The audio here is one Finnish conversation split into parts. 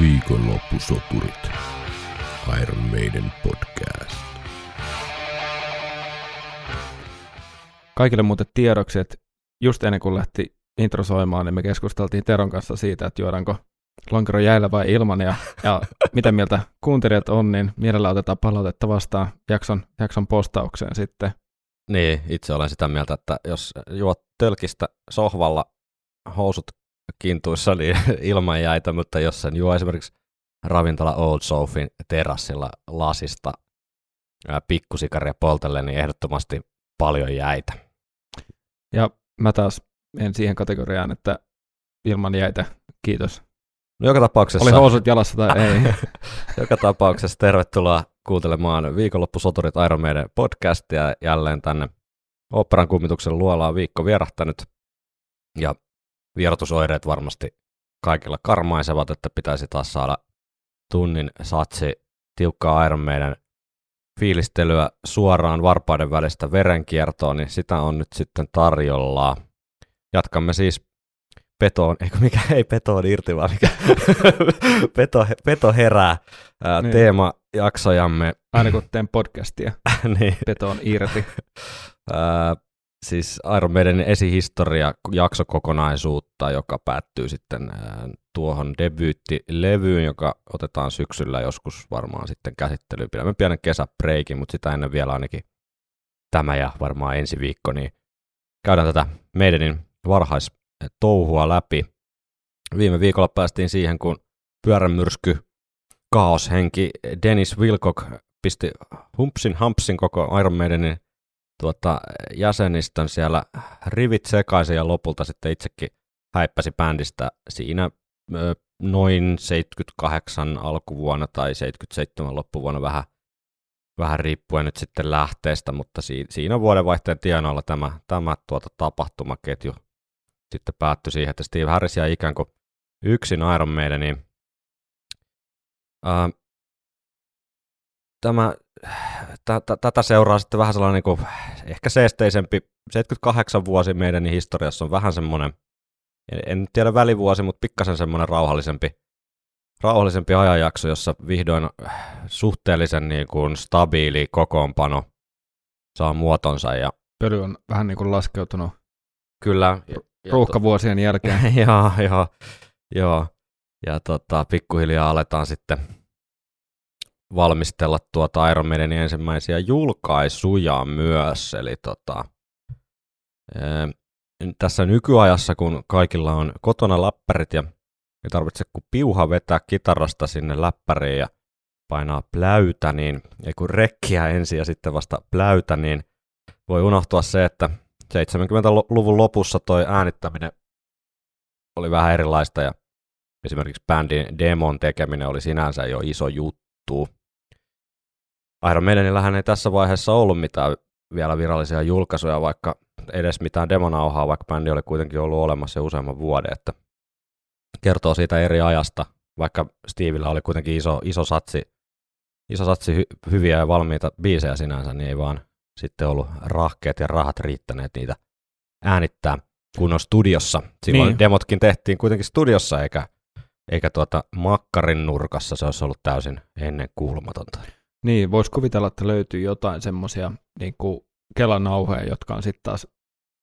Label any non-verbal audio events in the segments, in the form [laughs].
Viikonloppusoturit. Iron Maiden podcast. Kaikille muuten tiedoksi, että just ennen kuin lähti intro soimaan, niin me keskusteltiin Teron kanssa siitä, että juodaanko lonkero jäillä vai ilman, ja, ja mitä mieltä kuuntelijat on, niin mielellä otetaan palautetta vastaan jakson, jakson postaukseen sitten. Niin, itse olen sitä mieltä, että jos juot tölkistä sohvalla housut kintuissa, niin [laughs] ilman jäitä, mutta jos sen juo esimerkiksi ravintola Old Sofin terassilla lasista pikkusikaria poltelle, niin ehdottomasti paljon jäitä. Ja mä taas en siihen kategoriaan, että ilman jäitä, kiitos. No joka tapauksessa, Oli housut jalassa tai ei. [laughs] joka tapauksessa tervetuloa kuuntelemaan viikonloppusoturit Iron Maiden podcastia jälleen tänne operan kummituksen luolaan viikko vierähtänyt. Ja vierotusoireet varmasti kaikilla karmaisevat, että pitäisi taas saada tunnin satsi tiukkaa Iron Maiden fiilistelyä suoraan varpaiden välistä verenkiertoon, niin sitä on nyt sitten tarjolla. Jatkamme siis petoon, [laughs] eikö mikä ei petoon irti, vaan mikä [laughs] peto, peto herää ää, Niin. teemajaksojamme. Aina kun teen podcastia, [laughs] niin, petoon irti. ää, siis Iron Maidenin esihistoria jaksokokonaisuutta, joka päättyy sitten ää, tuohon debyyttilevyyn, joka otetaan syksyllä joskus varmaan sitten käsittelyyn. Pidämme pienen kesäbreikin, mutta sitä ennen vielä ainakin tämä ja varmaan ensi viikko, niin käydään tätä Maidenin varhaistouhua läpi. Viime viikolla päästiin siihen, kun pyörämyrsky, kaoshenki Dennis Wilcock pisti humpsin hampsin koko Iron Maidenin tuota, jäsenistön siellä rivit sekaisin ja lopulta sitten itsekin häippäsi bändistä siinä noin 78 alkuvuonna tai 77 loppuvuonna vähän, vähän riippuen nyt sitten lähteestä, mutta si- siinä vuodenvaihteen tienoilla tämä, tämä tuota tapahtumaketju sitten päättyi siihen, että Steve Harris jäi ikään kuin yksin Iron Maidenin. Ää, tämä, tä, tä, tätä seuraa sitten vähän sellainen niin kuin, ehkä seesteisempi, 78 vuosi meidän historiassa on vähän semmoinen, en, tiedä välivuosi, mutta pikkasen semmoinen rauhallisempi, rauhallisempi ajanjakso, jossa vihdoin suhteellisen niin kuin stabiili kokoonpano saa muotonsa ja Pöly on vähän niin kuin laskeutunut kyllä ja, ja ruuhkavuosien jälkeen. [laughs] joo, joo, joo. Ja tota, pikkuhiljaa aletaan sitten valmistella tuota Iron Maidenin ensimmäisiä julkaisuja myös. Eli tota, ää, tässä nykyajassa, kun kaikilla on kotona läppärit ja ei tarvitse kuin piuha vetää kitarasta sinne läppäriin ja painaa pläytä, niin ei kun rekkiä ensin ja sitten vasta pläytä, niin voi unohtua se, että 70-luvun lopussa toi äänittäminen oli vähän erilaista ja esimerkiksi bändin demon tekeminen oli sinänsä jo iso juttu. Iron Maidenillähän ei tässä vaiheessa ollut mitään vielä virallisia julkaisuja, vaikka edes mitään demonauhaa, vaikka bändi oli kuitenkin ollut olemassa jo useamman vuoden, että kertoo siitä eri ajasta, vaikka Stevillä oli kuitenkin iso, iso satsi, iso satsi hy- hyviä ja valmiita biisejä sinänsä, niin ei vaan sitten ollut rahkeet ja rahat riittäneet niitä äänittää kunnon studiossa. Silloin niin. demotkin tehtiin kuitenkin studiossa, eikä, eikä tuota makkarin nurkassa, se olisi ollut täysin ennen kuulumatonta. Niin, voisi kuvitella, että löytyy jotain semmoisia niin kuin kelanauheja, jotka on sitten taas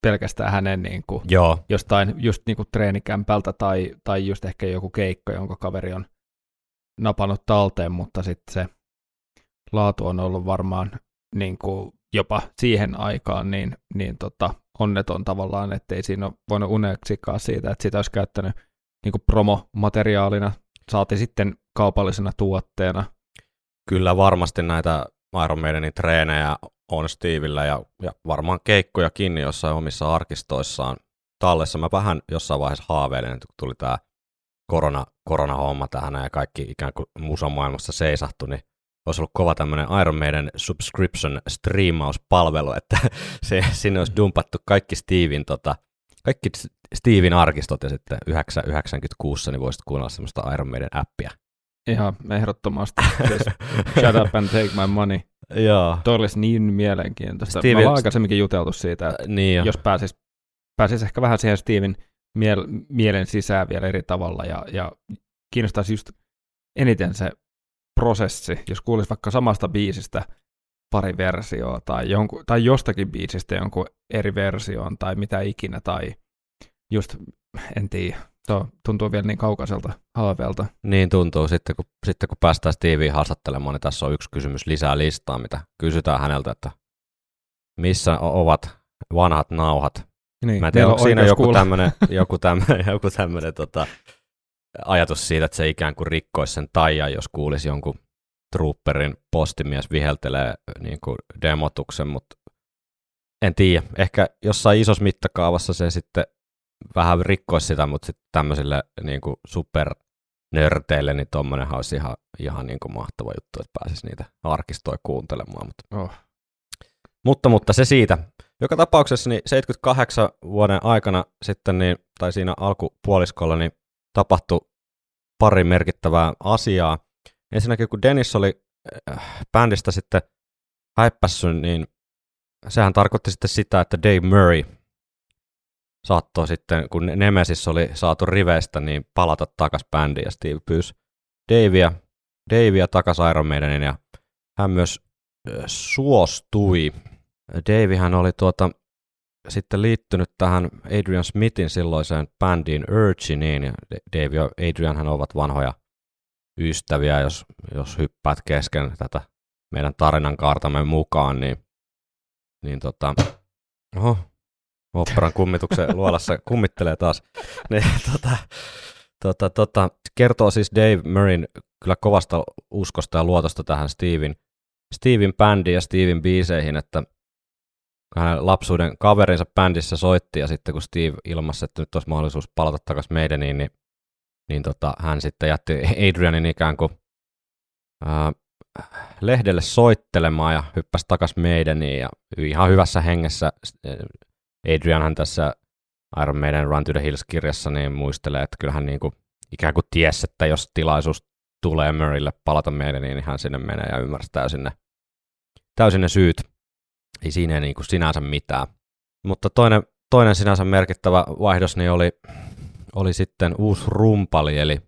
pelkästään hänen niin kuin, Joo, jostain just niin kuin treenikämpältä tai, tai just ehkä joku keikka, jonka kaveri on napannut talteen, mutta sitten se laatu on ollut varmaan niin kuin jopa siihen aikaan niin, niin tota, onneton tavallaan, ettei siinä ole voinut uneksikaan siitä, että sitä olisi käyttänyt niin kuin promomateriaalina, saati sitten kaupallisena tuotteena. Kyllä varmasti näitä Iron Maidenin treenejä on Stevillä ja, ja varmaan keikkojakin jossain omissa arkistoissaan tallessa. Mä vähän jossain vaiheessa haaveilen, että kun tuli tämä korona, koronahomma tähän ja kaikki ikään kuin musamaailmassa seisahtui, niin olisi ollut kova tämmöinen Iron Maiden subscription striimauspalvelu, että [laughs] se, sinne olisi dumpattu kaikki Steven, tota, kaikki Steven arkistot ja sitten 996 niin voisit kuunnella semmoista Iron Maiden appia. Ihan ehdottomasti. Siis shut up and take my money. Joo. Toi olisi niin mielenkiintoista. Steven- Me ollaan aikaisemminkin juteltu siitä, että Niin jo. jos pääsis, pääsis ehkä vähän siihen Steven miel, mielen sisään vielä eri tavalla ja, ja kiinnostaisi just eniten se prosessi, jos kuulisi vaikka samasta biisistä pari versioa tai, jonkun, tai jostakin biisistä jonkun eri versioon tai mitä ikinä tai just, en tiedä, Tuo tuntuu vielä niin kaukaiselta haaveelta. Niin tuntuu. Sitten kun, sitten kun päästään Steveen haastattelemaan, niin tässä on yksi kysymys lisää listaa, mitä kysytään häneltä, että missä ovat vanhat nauhat. Niin, Mä en tiedä, onko siinä joku tämmöinen, [laughs] joku tämmöinen, joku tämmöinen tota, ajatus siitä, että se ikään kuin rikkoisi sen taian, jos kuulisi jonkun trooperin postimies viheltelee niin kuin demotuksen, mutta en tiedä. Ehkä jossain isossa mittakaavassa se sitten vähän rikkoisi sitä, mutta sitten tämmöisille niin kuin supernörteille, niin tuommoinenhan olisi ihan, ihan niin kuin mahtava juttu, että pääsisi niitä arkistoja kuuntelemaan. Mutta, oh. mutta, mutta se siitä. Joka tapauksessa niin 78 vuoden aikana sitten, niin, tai siinä alkupuoliskolla, niin tapahtui pari merkittävää asiaa. Ensinnäkin kun Dennis oli äh, bändistä sitten häippässy, niin sehän tarkoitti sitten sitä, että Dave Murray saattoi sitten, kun Nemesis oli saatu riveistä, niin palata takas bändiin ja Steve pyysi Davia, Davia takas Iron Maidenin ja hän myös suostui. Davihän oli tuota, sitten liittynyt tähän Adrian Smithin silloiseen bändiin Urchiniin, ja Dave ja Adrian hän ovat vanhoja ystäviä, jos, jos hyppäät kesken tätä meidän tarinan kaartamme mukaan, niin, niin tota, oho, operan kummituksen luolassa kummittelee taas. Niin, tota, tota, tota, kertoo siis Dave Murrayn kyllä kovasta uskosta ja luotosta tähän Steven, Steven bändiin ja Steven biiseihin, että hänen lapsuuden kaverinsa bändissä soitti ja sitten kun Steve ilmasi, että nyt olisi mahdollisuus palata takaisin meidän, niin, niin, niin tota, hän sitten jätti Adrianin ikään kuin ää, lehdelle soittelemaan ja hyppäsi takaisin meidän ja ihan hyvässä hengessä Adrianhan tässä Iron Maiden Run to the Hills-kirjassa niin muistelee, että kyllähän niin kuin ikään kuin ties, että jos tilaisuus tulee Murraylle palata meidän, niin hän sinne menee ja ymmärsi täysin ne, täysin ne syyt. Ei siinä niin kuin sinänsä mitään. Mutta toinen, toinen sinänsä merkittävä vaihdos niin oli, oli sitten uusi rumpali, eli,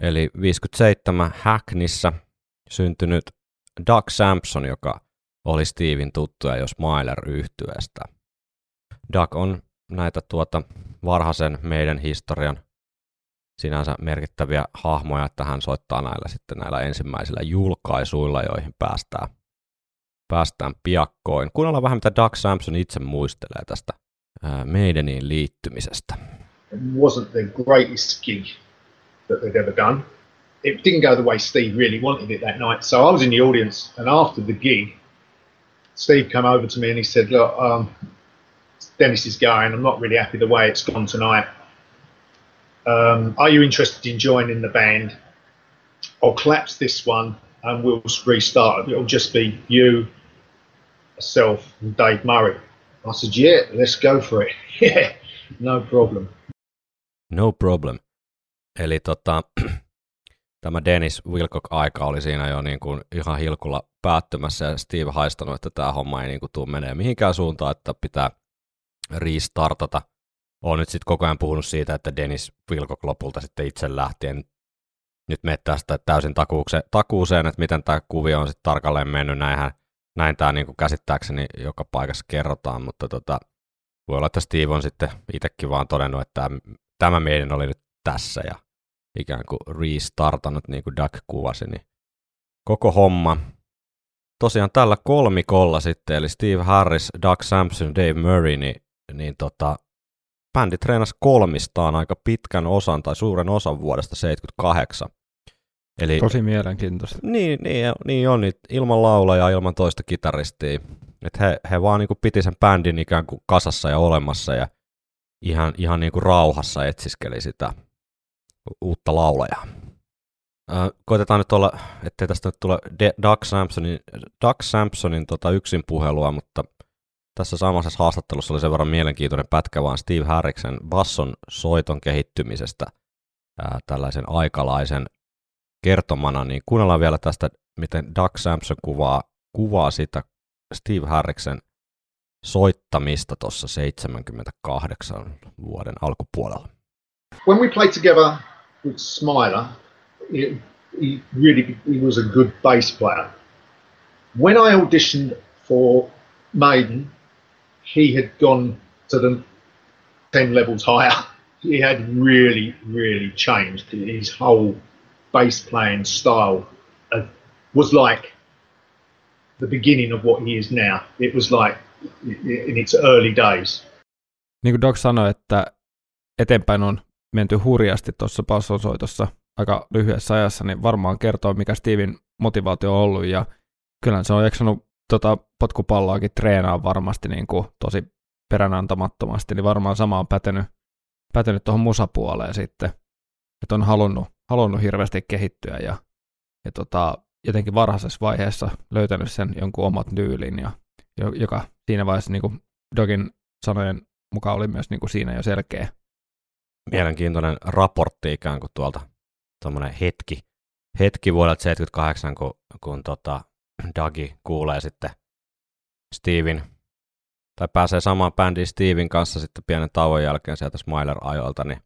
eli 57 Hacknissä syntynyt Doug Sampson, joka oli Steven tuttuja jos Myler yhtyeestä. Doug on näitä tuota varhaisen meidän historian sinänsä merkittäviä hahmoja, että hän soittaa näillä sitten näillä ensimmäisillä julkaisuilla, joihin päästään, päästään piakkoin. Kuunnellaan vähän, mitä Doug Sampson itse muistelee tästä meidäniin liittymisestä. It wasn't the greatest gig that they'd ever done. It didn't go the way Steve really wanted it that night. So I was in the audience, and after the gig, Steve came over to me and he said, "Look, um, Dennis is going. I'm not really happy the way it's gone tonight. Um, are you interested in joining the band? I'll collapse this one and we'll restart. It'll just be you, myself, and Dave Murray. I said, yeah, let's go for it. [laughs] yeah, no problem. No problem. Eli tota, [clears throat] tämä Dennis Wilcock-aika oli siinä jo niin kuin ihan hilkulla päättymässä ja Steve haistanut, että tämä homma ei niin kuin tule menee mihinkään suuntaan, että pitää restartata. Olen nyt sitten koko ajan puhunut siitä, että Dennis Wilcock lopulta sitten itse lähtien nyt mene tästä täysin takuuseen, takuuseen, että miten tämä kuvio on sitten tarkalleen mennyt. Näinhän, näin tämä niin käsittääkseni joka paikassa kerrotaan, mutta tota, voi olla, että Steve on sitten itsekin vaan todennut, että tämä meidän oli nyt tässä ja ikään kuin restartannut, niin kuin Doug kuvasi, niin koko homma. Tosiaan tällä kolmikolla sitten, eli Steve Harris, Doug Sampson, Dave Murray, niin niin tota, bändi treenasi kolmistaan aika pitkän osan tai suuren osan vuodesta 78. Eli, Tosi mielenkiintoista. Niin, niin, niin on, niin ilman laulajaa, ilman toista kitaristia. Et he, he vaan niin kuin piti sen bändin ikään kuin kasassa ja olemassa ja ihan, ihan niin kuin rauhassa etsiskeli sitä uutta laulajaa. Äh, koitetaan nyt olla, ettei tästä nyt tule De- Doug Sampsonin, Doug Sampsonin tota yksin puhelua, mutta tässä samassa haastattelussa oli sen verran mielenkiintoinen pätkä vaan Steve Harriksen basson soiton kehittymisestä ää, tällaisen aikalaisen kertomana, niin kuunnellaan vielä tästä, miten Doug Sampson kuvaa, kuvaa sitä Steve Harriksen soittamista tuossa 78 vuoden alkupuolella. When we played together with Smiler, it, he really he was a good bass player. When I auditioned for Maiden, he had gone to the ten levels higher. He had really, really changed. His whole bass playing style uh, was like the beginning of what he is now. It was like in its early days. Niin kuin Doc sanoi, että eteenpäin on menty hurjasti tuossa passonsoitossa aika lyhyessä ajassa, niin varmaan kertoo, mikä Steven motivaatio on ollut, ja kyllä se on jaksanut tota potkupalloakin treenaa varmasti niin kuin tosi peränantamattomasti, niin varmaan sama on pätenyt, pätenyt tuohon musapuoleen sitten, että on halunnut, halunnut hirveästi kehittyä ja, ja tota, jotenkin varhaisessa vaiheessa löytänyt sen jonkun omat tyylin, ja, joka siinä vaiheessa niin kuin Dogin sanojen mukaan oli myös niin kuin siinä jo selkeä. Mielenkiintoinen raportti ikään kuin tuolta, tuommoinen hetki, hetki vuodelta 78, kun, kun tota, Dagi kuulee sitten Steven, tai pääsee samaan bändiin Steven kanssa sitten pienen tauon jälkeen sieltä Smiler-ajoilta, niin,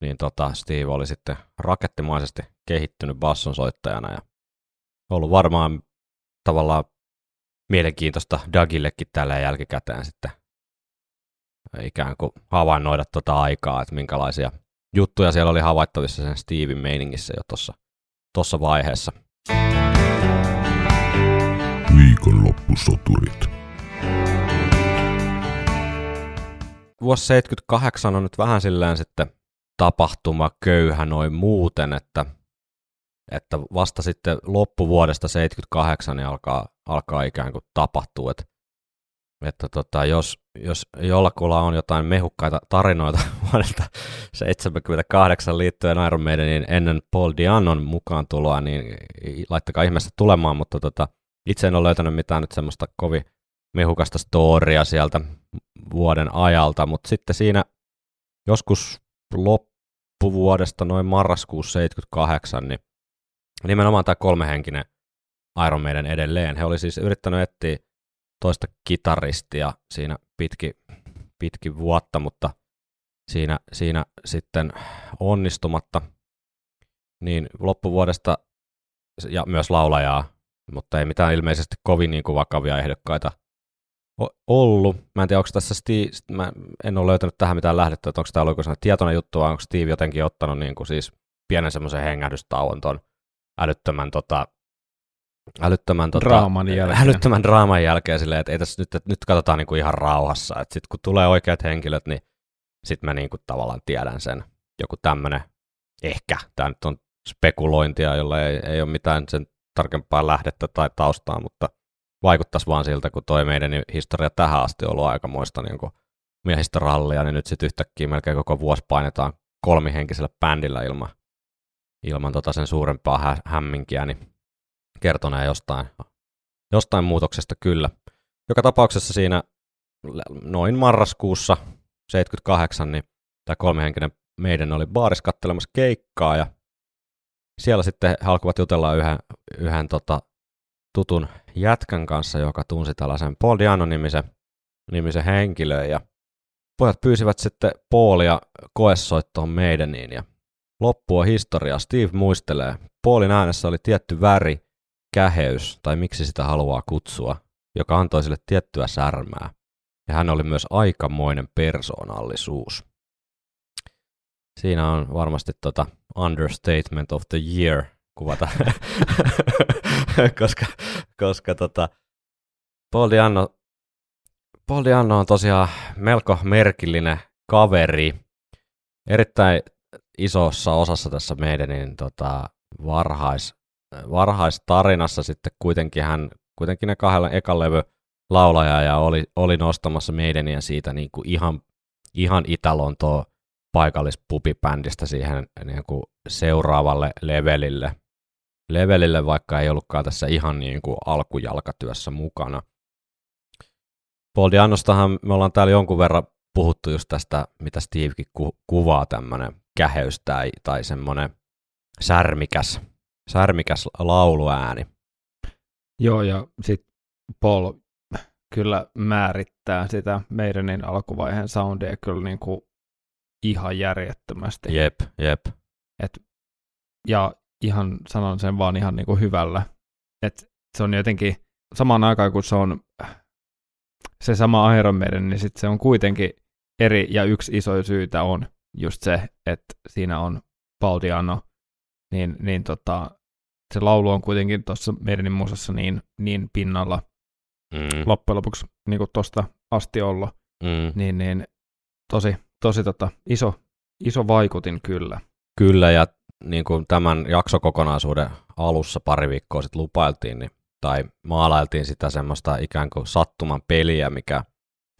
niin tota, Steve oli sitten rakettimaisesti kehittynyt bassonsoittajana ja ollut varmaan tavallaan mielenkiintoista Dagillekin tällä jälkikäteen sitten ikään kuin havainnoida tuota aikaa, että minkälaisia juttuja siellä oli havaittavissa sen Steven meiningissä jo tuossa tossa vaiheessa. Viikonloppusoturit. Vuosi 78 on nyt vähän silleen sitten tapahtuma köyhä noin muuten, että, että vasta sitten loppuvuodesta 78 niin alkaa, alkaa ikään kuin tapahtua, että, että tota, jos, jos jollakulla on jotain mehukkaita tarinoita [laughs] vuodelta 78 liittyen Iron Maidenin ennen Paul Dianon mukaan tuloa, niin laittakaa ihmeessä tulemaan, mutta tota, itse en ole löytänyt mitään nyt semmoista kovin mehukasta storia sieltä vuoden ajalta, mutta sitten siinä joskus loppuvuodesta, noin marraskuussa 78, niin nimenomaan tämä kolmehenkinen Iron Maiden edelleen. He oli siis yrittänyt etsiä toista kitaristia siinä pitki, pitki vuotta, mutta siinä, siinä sitten onnistumatta, niin loppuvuodesta ja myös laulajaa mutta ei mitään ilmeisesti kovin niin kuin vakavia ehdokkaita ollut. Mä en tiedä, onko tässä Steve, mä en ole löytänyt tähän mitään lähdettä, että onko tämä ollut tietoinen juttu, vai onko Steve jotenkin ottanut niin kuin siis pienen semmoisen hengähdystauon tuon älyttömän, tota, älyttömän, tota, draaman jälkeen. älyttömän draaman jälkeen silleen, että ei tässä nyt, että nyt katsotaan niin kuin ihan rauhassa, että sitten kun tulee oikeat henkilöt, niin sitten mä niin kuin tavallaan tiedän sen. Joku tämmöinen, ehkä, tämä nyt on spekulointia, jolla ei, ei ole mitään sen tarkempaa lähdettä tai taustaa, mutta vaikuttaisi vaan siltä, kun toi meidän historia tähän asti on ollut aikamoista niin miehistä rallia, niin nyt sitten yhtäkkiä melkein koko vuosi painetaan kolmihenkisellä bändillä ilman, ilman tota sen suurempaa hä- hämminkiä, niin kertonee jostain, jostain muutoksesta kyllä. Joka tapauksessa siinä noin marraskuussa 78, niin tämä kolmihenkinen meidän oli baaris kattelemassa keikkaa ja siellä sitten he alkoivat jutella yhden, yhden tota, tutun jätkän kanssa, joka tunsi tällaisen Paul Diano-nimisen nimisen henkilön, ja pojat pyysivät sitten Paulia koessoittoon meidäniin, ja loppua historiaa Steve muistelee. Paulin äänessä oli tietty väri, käheys, tai miksi sitä haluaa kutsua, joka antoi sille tiettyä särmää. Ja hän oli myös aikamoinen persoonallisuus. Siinä on varmasti tota understatement of the year kuvata, [laughs] koska, koska tota, Paul Diano, Paul Diano on tosiaan melko merkillinen kaveri. Erittäin isossa osassa tässä meidän niin tota, varhais, varhaistarinassa sitten kuitenkin hän, kuitenkin ne kahdella ekan levy laulaja ja oli, oli nostamassa meidäniä siitä niin kuin ihan, ihan Itä-Lontoon paikallispupibändistä siihen niin kuin seuraavalle levelille, levelille, vaikka ei ollutkaan tässä ihan niin kuin alkujalkatyössä mukana. Paul Diannostahan me ollaan täällä jonkun verran puhuttu just tästä, mitä Stevekin ku- kuvaa tämmöinen käheys tai, tai semmoinen särmikäs, särmikäs lauluääni. Joo, ja sitten Paul kyllä määrittää sitä meidänin alkuvaiheen soundia kyllä niin kuin ihan järjettömästi. Jep, jep. Et, ja ihan, sanon sen vaan ihan niin kuin hyvällä. Et se on jotenkin samaan aikaan, kun se on se sama Iron Maiden, niin sit se on kuitenkin eri, ja yksi iso syytä on just se, että siinä on Paul Diano, niin, niin tota, se laulu on kuitenkin tuossa meidän musassa niin, niin pinnalla Mm, loppujen lopuksi niin kuin tuosta asti ollut, mm. niin, niin tosi, tosi tota, iso, iso vaikutin kyllä. Kyllä, ja niin kuin tämän jaksokokonaisuuden alussa pari viikkoa sitten lupailtiin, niin, tai maalailtiin sitä semmoista ikään kuin sattuman peliä, mikä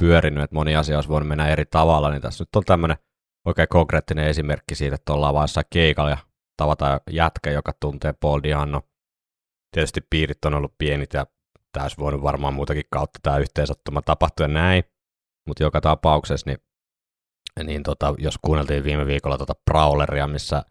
pyörinyt, että moni asia olisi voinut mennä eri tavalla, niin tässä nyt on tämmöinen oikein konkreettinen esimerkki siitä, että ollaan vaan keikalla ja tavataan jätkä, joka tuntee Paul Dianno. Tietysti piirit on ollut pienit ja tämä olisi voinut varmaan muutakin kautta tämä yhteensattuma tapahtua näin, mutta joka tapauksessa, niin, niin tota, jos kuunneltiin viime viikolla tota Prowleria, missä,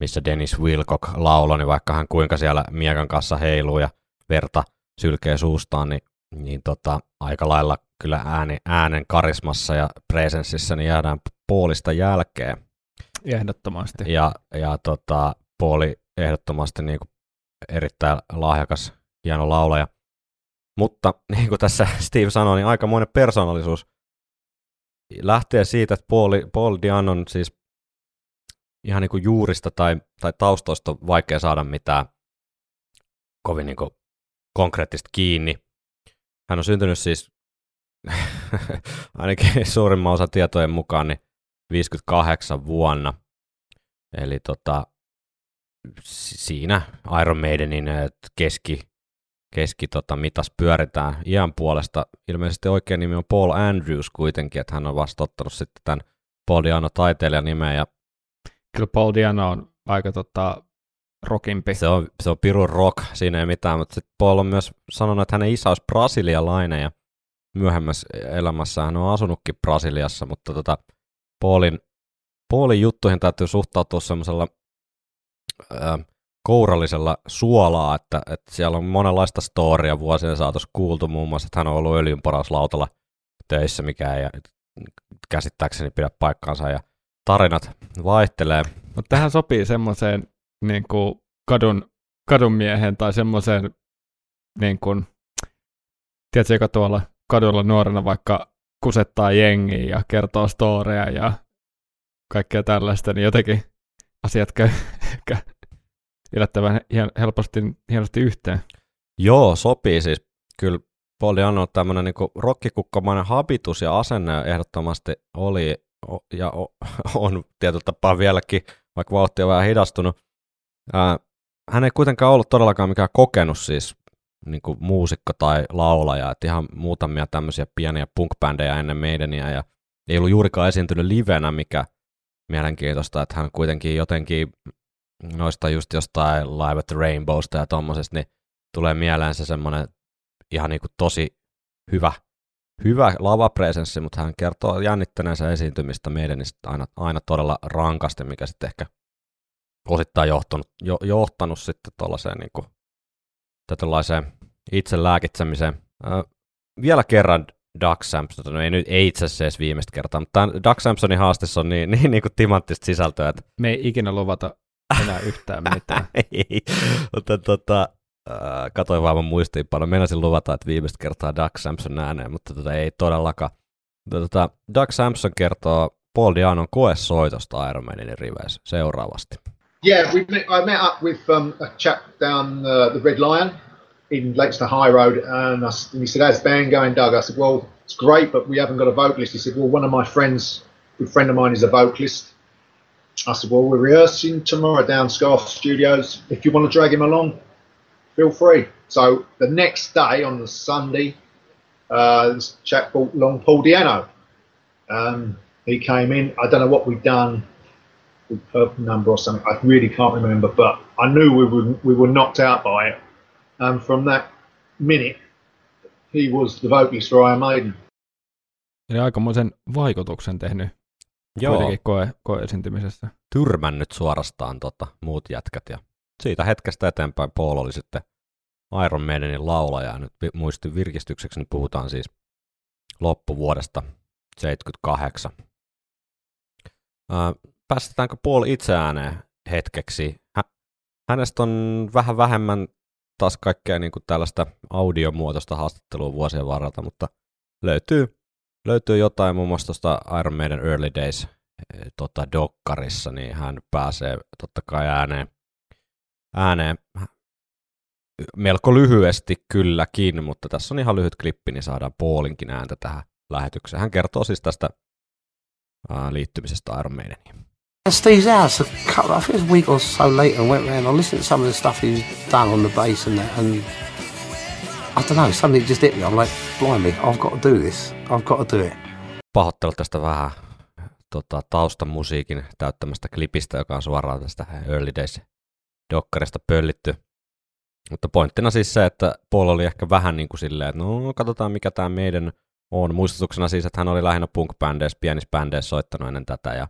missä Dennis Wilcock lauloi, niin vaikka hän kuinka siellä miekan kanssa heiluu ja verta sylkee suustaan, niin, niin tota, aika lailla kyllä ääni, äänen karismassa ja presenssissä niin jäädään puolista jälkeen. Ehdottomasti. Ja, ja tota, Pauli ehdottomasti niin kuin erittäin lahjakas, hieno laulaja. Mutta niin kuin tässä [laughs] Steve sanoi, niin aikamoinen persoonallisuus. Lähtee siitä, että Paul, Paul Dianon siis ihan niin kuin juurista tai, tai taustoista on vaikea saada mitään kovin niin kuin konkreettista kiinni. Hän on syntynyt siis [laughs] ainakin suurimman osa tietojen mukaan niin 58 vuonna. Eli tota, siinä Iron Maidenin keski, keski tota, mitas pyöritään iän puolesta. Ilmeisesti oikein nimi on Paul Andrews kuitenkin, että hän on vasta ottanut sitten tämän Paul Diano taiteilijan nimeä ja Kyllä Paul Diano on aika tota, rockimpi. se on, se on pirun rock, siinä ei mitään, mutta sitten Paul on myös sanonut, että hänen isä olisi brasilialainen ja myöhemmässä elämässä hän on asunutkin Brasiliassa, mutta tota, Paulin, Paulin juttuihin täytyy suhtautua semmoisella ää, kourallisella suolaa, että, että siellä on monenlaista storia vuosien saatossa kuultu, muun muassa, että hän on ollut öljynporaslautalla töissä, mikä ei käsittääkseni pidä paikkaansa, ja tarinat vaihtelee. Mutta tähän sopii semmoiseen niin kuin kadun, kadun miehen tai semmoiseen, niin kuin, tiedätkö, joka tuolla kadulla nuorena vaikka kusettaa jengiä ja kertoo storeja ja kaikkea tällaista, niin jotenkin asiat käy [laughs] yllättävän helposti, hienosti yhteen. Joo, sopii siis. Kyllä Paul Diano tämmöinen niin rokkikukkamainen habitus ja asenne ehdottomasti oli ja [laughs] on tietyllä tapaa vieläkin, vaikka vauhti on vähän hidastunut. Hän ei kuitenkaan ollut todellakaan mikään kokenut siis niin kuin muusikko tai laulaja, että ihan muutamia tämmöisiä pieniä punk-bändejä ennen meidäniä ja ei ollut juurikaan esiintynyt livenä, mikä mielenkiintoista, että hän kuitenkin jotenkin noista just jostain Live at the Rainbowsta ja tommosesta, niin tulee mieleen se semmoinen ihan niin kuin tosi hyvä, hyvä lavapresenssi, mutta hän kertoo jännittäneensä esiintymistä meidän niin aina, aina todella rankasti, mikä sitten ehkä osittain johtanut, jo, johtanut sitten tuollaiseen niin kuin, tietynlaiseen itselääkitsemiseen. Äh, vielä kerran Doug Sampson, no ei, nyt, ei itse asiassa edes viimeistä kertaa, mutta Doug Sampsonin haastissa on niin, niin, niin kuin timanttista sisältöä, että Me ei ikinä luvata enää yhtään mitään. [laughs] ei, mutta tota, äh, katoin vaan mun muistiinpano. Meinasin luvata, että viimeistä kertaa Doug Sampson ääneen, mutta tota, ei todellakaan. Tota, Doug Sampson kertoo Paul Dianon koesoitosta Iron Manin riveissä seuraavasti. Yeah, we met, I met up with um, a chap down uh, the Red Lion in Lakeside High Road, and, I and he said, "How's the band going, Doug?" I said, "Well, it's great, but we haven't got a vocalist." He said, "Well, one of my friends, good friend of mine, is a vocalist." I said, "Well, we're rehearsing tomorrow down Scarf Studios. If you want to drag him along, feel free." So the next day on the Sunday, uh, this chap brought along Paul Diano. Um, he came in. I don't know what we'd done with purple number or something. I really can't remember, but I knew we were we were knocked out by it. And from that minute, he was the vocalist for Iron Maiden. Eli aikamoisen vaikutuksen tehnyt Joo, kuitenkin koe, koeesiintymisessä. tyrmännyt suorastaan tota, muut jätkät. Ja siitä hetkestä eteenpäin Paul oli sitten Iron Maidenin laulaja. Ja nyt muistin virkistykseksi, niin puhutaan siis loppuvuodesta 78. Ää, päästetäänkö Paul itse ääneen hetkeksi? Hä- hänestä on vähän vähemmän taas kaikkea niin kuin tällaista audiomuotoista haastattelua vuosien varrelta, mutta löytyy, löytyy jotain muun muassa tuosta Iron Maiden Early Days eh, tota, dokkarissa, niin hän pääsee totta kai ääneen, ääneen melko lyhyesti kylläkin, mutta tässä on ihan lyhyt klippi, niin saadaan Paulinkin ääntä tähän lähetykseen. Hän kertoo siis tästä ää, liittymisestä Iron Maideniin. Steve's house, a couple, I think it was a week or so later, I went round, I listened to some of the stuff he's done on the bass and that, and I don't know, it just hit me. I'm like, blimey, I've got to do this. I've got to do it. Pahoittelut tästä vähän tota, taustamusiikin täyttämästä klipistä, joka on suoraan tästä Early Days dokkarista pöllitty. Mutta pointtina siis se, että Paul oli ehkä vähän niin kuin silleen, että no katsotaan mikä tämä meidän on. Muistutuksena siis, että hän oli lähinnä punk-bändeissä, pienissä bändeissä soittanut ennen tätä. Ja...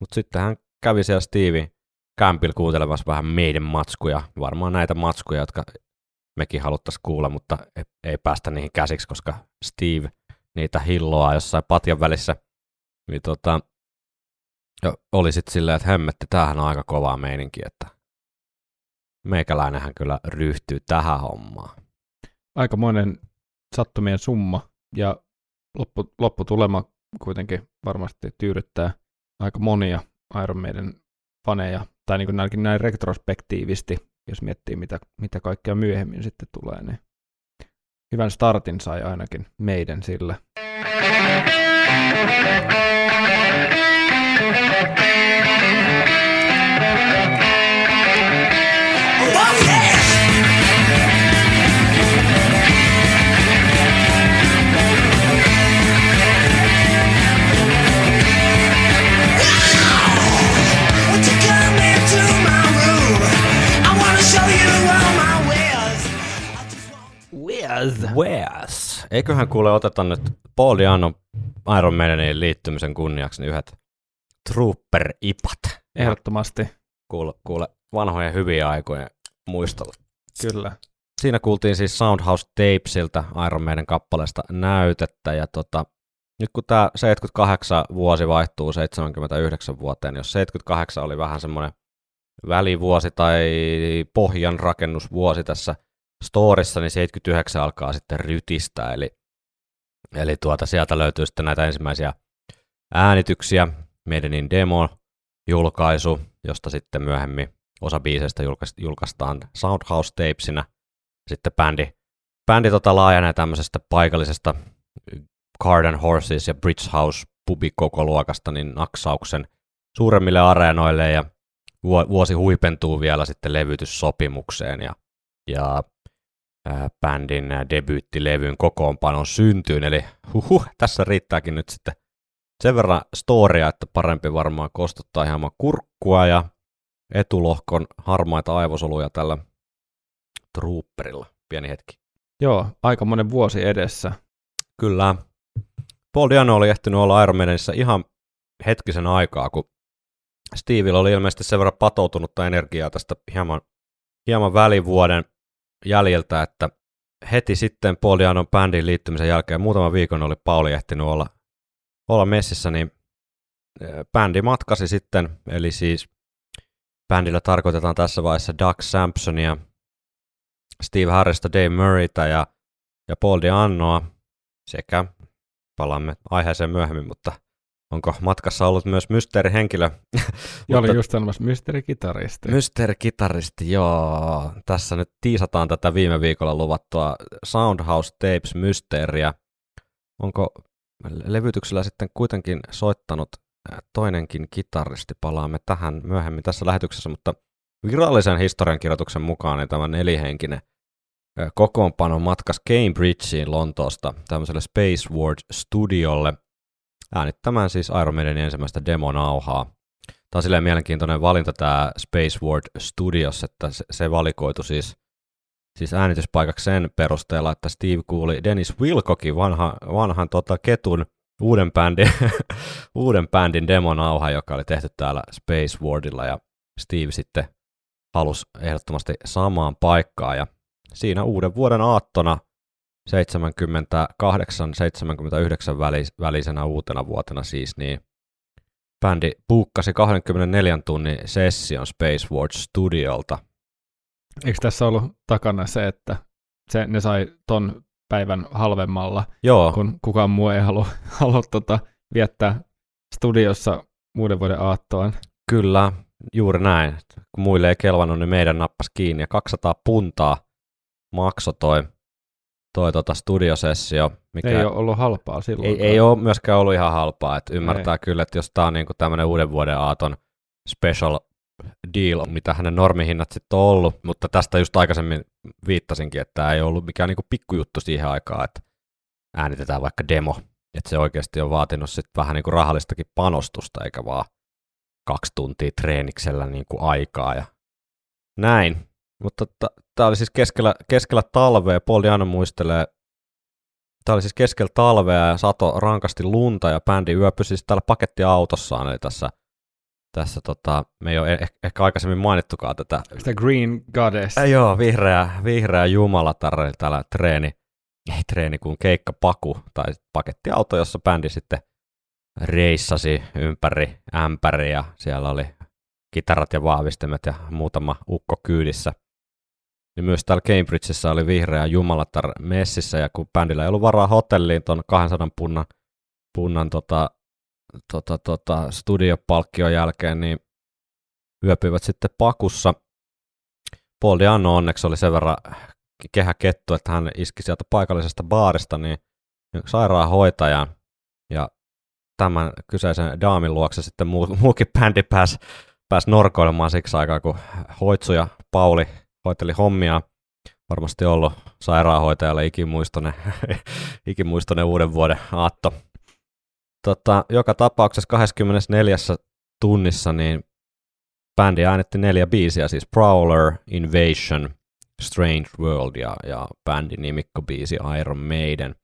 Mutta sitten hän kävi siellä Stevie Campbell kuuntelemassa vähän meidän matskuja, varmaan näitä matskuja, jotka mekin haluttaisiin kuulla, mutta ei päästä niihin käsiksi, koska Steve niitä hilloaa jossain patjan välissä. Niin tota, oli sitten silleen, että hemmetti, tämähän on aika kovaa meininki, että meikäläinenhän kyllä ryhtyy tähän hommaan. Aikamoinen sattumien summa ja loppu, lopputulema kuitenkin varmasti tyydyttää aika monia Iron Maiden faneja, tai niin kuin näin retrospektiivisti, jos miettii mitä, mitä kaikkea myöhemmin sitten tulee, niin hyvän startin sai ainakin meidän sillä. Won't Weas. Wes. Eiköhän kuule oteta nyt Paul Diano Iron Maidenin liittymisen kunniaksi niin yhdet Trooper-ipat. Ehdottomasti, Kuule, kuule vanhoja hyviä aikoja muistella. kyllä. Siinä kuultiin siis Soundhouse Tapesilta Iron Maiden kappaleesta näytettä, ja tota, nyt kun tämä 78 vuosi vaihtuu 79 vuoteen, jos 78 oli vähän semmoinen välivuosi tai pohjan rakennusvuosi tässä storissa, niin 79 alkaa sitten rytistä, eli, eli tuota, sieltä löytyy sitten näitä ensimmäisiä äänityksiä, Maidenin demo, julkaisu, josta sitten myöhemmin osa biiseistä julkais- julkaistaan Soundhouse Tapesina, sitten bändi, bändi tota laajenee tämmöisestä paikallisesta Garden Horses ja Bridge House pubikokoluokasta niin naksauksen suuremmille areenoille ja vuo- vuosi huipentuu vielä sitten levytyssopimukseen ja, ja bändin ää, debyyttilevyn kokoonpanon syntyyn, eli huhu, tässä riittääkin nyt sitten sen verran storia, että parempi varmaan kostuttaa hieman kurkkua ja etulohkon harmaita aivosoluja tällä trooperilla. Pieni hetki. Joo, aika monen vuosi edessä. Kyllä. Paul Diano oli ehtinyt olla Iron ihan hetkisen aikaa, kun Stevillä oli ilmeisesti sen verran patoutunutta energiaa tästä hieman, hieman välivuoden jäljiltä, että heti sitten Paul Dianon bändin liittymisen jälkeen, muutaman viikon oli Pauli ehtinyt olla, olla messissä, niin eh, bändi matkasi sitten, eli siis bändillä tarkoitetaan tässä vaiheessa Doug Sampsonia, Steve Harrista, Dave Murrayta ja, ja Paul Dianoa sekä palaamme aiheeseen myöhemmin, mutta onko matkassa ollut myös mysteerihenkilö? [laughs] Ja oli just sanomassa mysteerikitaristi. Mysteerikitaristi, joo. Tässä nyt tiisataan tätä viime viikolla luvattua Soundhouse Tapes mysteeriä. Onko levytyksellä sitten kuitenkin soittanut äh, toinenkin kitaristi? Palaamme tähän myöhemmin tässä lähetyksessä, mutta virallisen historiankirjoituksen mukaan niin tämä nelihenkinen äh, kokoonpano matkas Cambridgeen Lontoosta tämmöiselle Space Ward Studiolle äänittämään siis Iron Maidenin ensimmäistä demonauhaa. Tämä on silleen mielenkiintoinen valinta tämä Space Ward Studios, että se, valikoitu siis, siis äänityspaikaksi sen perusteella, että Steve kuuli Dennis Wilcockin, vanha, vanhan tota, ketun uuden bändin, [laughs] uuden bändin demonauha, joka oli tehty täällä Space Wardilla, ja Steve sitten halusi ehdottomasti samaan paikkaan, ja siinä uuden vuoden aattona 78-79 välis, välisenä uutena vuotena siis, niin bändi puukkasi 24 tunnin session Space Ward Studiolta Eikö tässä ollut takana se, että se, ne sai ton päivän halvemmalla, Joo, kun kukaan muu ei halua, halua tota, viettää studiossa uuden vuoden aattoon. kyllä, juuri näin. Kun muille ei kelvannut, niin meidän nappas kiinni. Ja 200 puntaa maksoi toi, toi tota studiosessio, mikä Ei ole ollut halpaa silloin. ei, ei ole myöskään ollut ihan halpaa. Et ymmärtää ei. kyllä, että jos tämä on niinku tämmöinen uuden vuoden aaton special deal, mitä hänen normihinnat sitten on ollut, mutta tästä just aikaisemmin viittasinkin, että tämä ei ollut mikään niinku pikkujuttu siihen aikaan, että äänitetään vaikka demo, että se oikeasti on vaatinut sitten vähän niinku rahallistakin panostusta, eikä vaan kaksi tuntia treeniksellä niinku aikaa ja näin. Mutta tämä oli siis keskellä, keskellä talvea, Paul Diano muistelee, tämä oli siis keskellä talvea ja sato rankasti lunta ja bändi yöpyi siis täällä pakettiautossaan, eli tässä tässä tota, me ei ole eh- ehkä aikaisemmin mainittukaan tätä. Sitä Green Goddess. Äh, joo, vihreä, vihreä jumalatar, eli täällä treeni, ei treeni kuin keikkapaku tai pakettiauto, jossa bändi sitten reissasi ympäri ämpäri ja siellä oli kitarat ja vahvistimet ja muutama ukko kyydissä. Ja myös täällä Cambridgeissa oli vihreä jumalatar messissä ja kun bändillä ei ollut varaa hotelliin ton 200 punnan, punnan tota, tota, tota, studiopalkkion jälkeen, niin yöpyivät sitten pakussa. Paul Diano onneksi oli sen verran kehäkettu, että hän iski sieltä paikallisesta baarista niin sairaanhoitajan ja tämän kyseisen daamin luokse sitten muu, muukin bändi pääsi pääs norkoilemaan siksi aikaa, kun Hoitsu ja Pauli hoiteli hommia. Varmasti ollut sairaanhoitajalle ikimuistoinen, [laughs] ikimuistoinen uuden vuoden aatto tota, joka tapauksessa 24 tunnissa niin bändi äänetti neljä biisiä, siis Prowler, Invasion, Strange World ja, ja bändin nimikkobiisi Iron Maiden.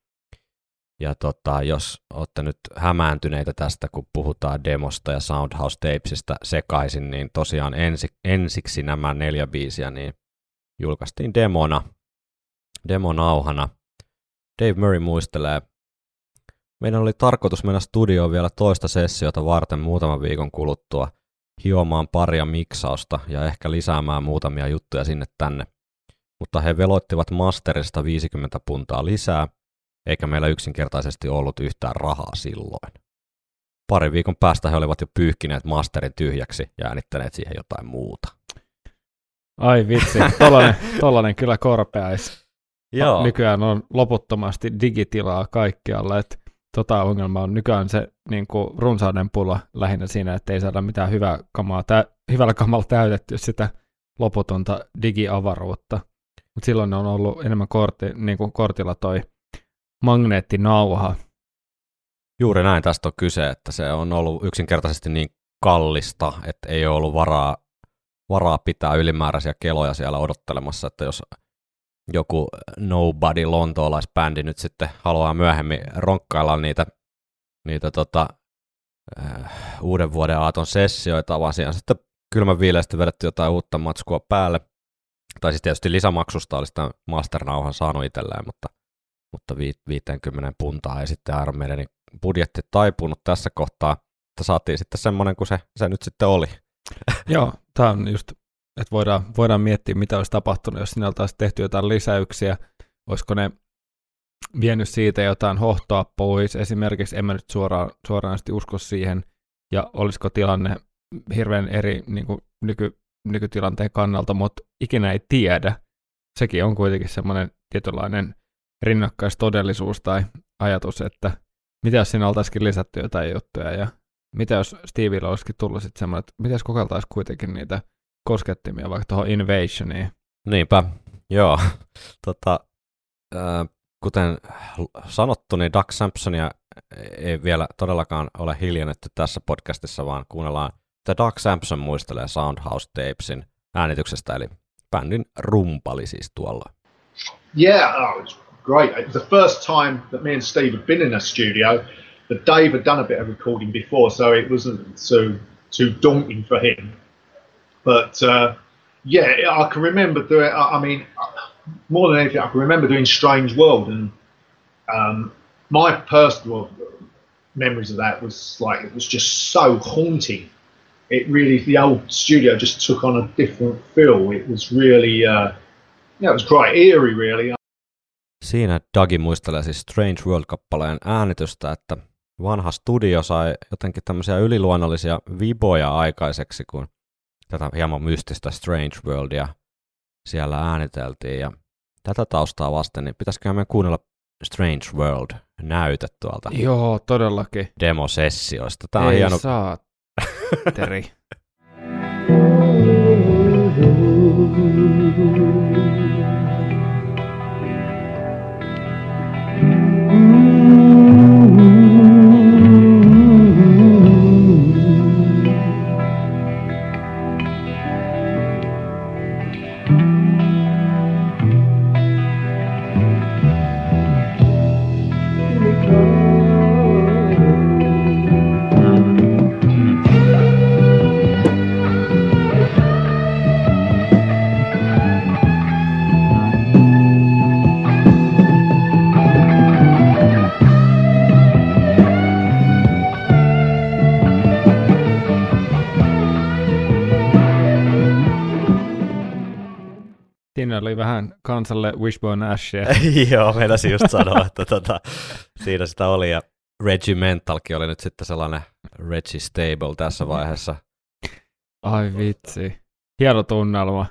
Ja tota, jos olette nyt hämääntyneitä tästä, kun puhutaan demosta ja Soundhouse Tapesista sekaisin, niin tosiaan ensi, ensiksi nämä neljä biisiä niin julkaistiin demona, demonauhana. Dave Murray muistelee meidän oli tarkoitus mennä studioon vielä toista sessiota varten muutaman viikon kuluttua, hiomaan paria miksausta ja ehkä lisäämään muutamia juttuja sinne tänne. Mutta he veloittivat masterista 50 puntaa lisää, eikä meillä yksinkertaisesti ollut yhtään rahaa silloin. Pari viikon päästä he olivat jo pyyhkineet masterin tyhjäksi ja äänittäneet siihen jotain muuta. Ai vitsi, tollanen, tollanen kyllä korpeais. Joo. Nykyään on loputtomasti digitilaa kaikkialla, että tota ongelma on nykyään se niin kuin runsauden pula lähinnä siinä, että ei saada mitään hyvää kamaa, tä, hyvällä kamalla täytetty sitä loputonta digiavaruutta. Mutta silloin on ollut enemmän kortti, niin kuin kortilla toi magneettinauha. Juuri näin tästä on kyse, että se on ollut yksinkertaisesti niin kallista, että ei ole ollut varaa, varaa pitää ylimääräisiä keloja siellä odottelemassa, että jos joku nobody lontoolaisbändi nyt sitten haluaa myöhemmin ronkkailla niitä, niitä tota, äh, uuden vuoden aaton sessioita, vaan siinä sitten kylmän viileästi vedetty jotain uutta matskua päälle. Tai siis tietysti lisämaksusta olisi tämän masternauhan saanut itselleen, mutta, mutta 50 puntaa ei sitten Maidenin budjetti taipunut tässä kohtaa, että saatiin sitten semmoinen kuin se, se nyt sitten oli. Joo, tämä on just että voidaan, voidaan miettiä, mitä olisi tapahtunut, jos sinne oltaisiin tehty jotain lisäyksiä, olisiko ne vienyt siitä jotain hohtoa pois, esimerkiksi en mä nyt suoraan, suoraan usko siihen, ja olisiko tilanne hirveän eri niin kuin nyky, nykytilanteen kannalta, mutta ikinä ei tiedä. Sekin on kuitenkin semmoinen tietynlainen rinnakkaistodellisuus tai ajatus, että mitä jos siinä oltaisikin lisätty jotain juttuja, ja mitä jos Stevillä olisikin tullut sitten semmoinen, että mitä jos kokeiltaisiin kuitenkin niitä koskettimia vaikka tuohon Invasioniin. Niinpä, joo. [laughs] tota, äh, kuten sanottu, niin Doug Sampsonia ei vielä todellakaan ole hiljennetty tässä podcastissa, vaan kuunnellaan, että Doug Sampson muistelee Soundhouse Tapesin äänityksestä, eli bändin rumpali siis tuolla. Yeah, oh, it was great. It was the first time that me and Steve had been in a studio. But Dave had done a bit of recording before, so it wasn't so too daunting for him. But uh, yeah, I can remember doing. I mean, more than anything, I can remember doing Strange World, and um, my personal memories of that was like it was just so haunting. it really the old studio just took on a different feel. It was really, uh, yeah, it was quite eerie, really. Siinä Dagi muistelee siis Strange World-kappaleen äänitystä, että vanha studio sai jotenkin tämmöisiä yliluonnollisia viboja aikaiseksi, kun tätä hieman mystistä Strange Worldia siellä ääniteltiin. Ja tätä taustaa vasten, niin pitäisikö meidän kuunnella Strange World näyte tuolta Joo, todellakin. demosessioista. Tämä on Ei hieno. saa. Teri. [laughs] Siinä oli vähän kansalle Wishbone Ashia. [laughs] Joo, meinasin just sanoa, että tota, siinä sitä oli. Ja Regimentalkin oli nyt sitten sellainen Reggie Stable tässä vaiheessa. Ai vitsi. Hieno tunnelma.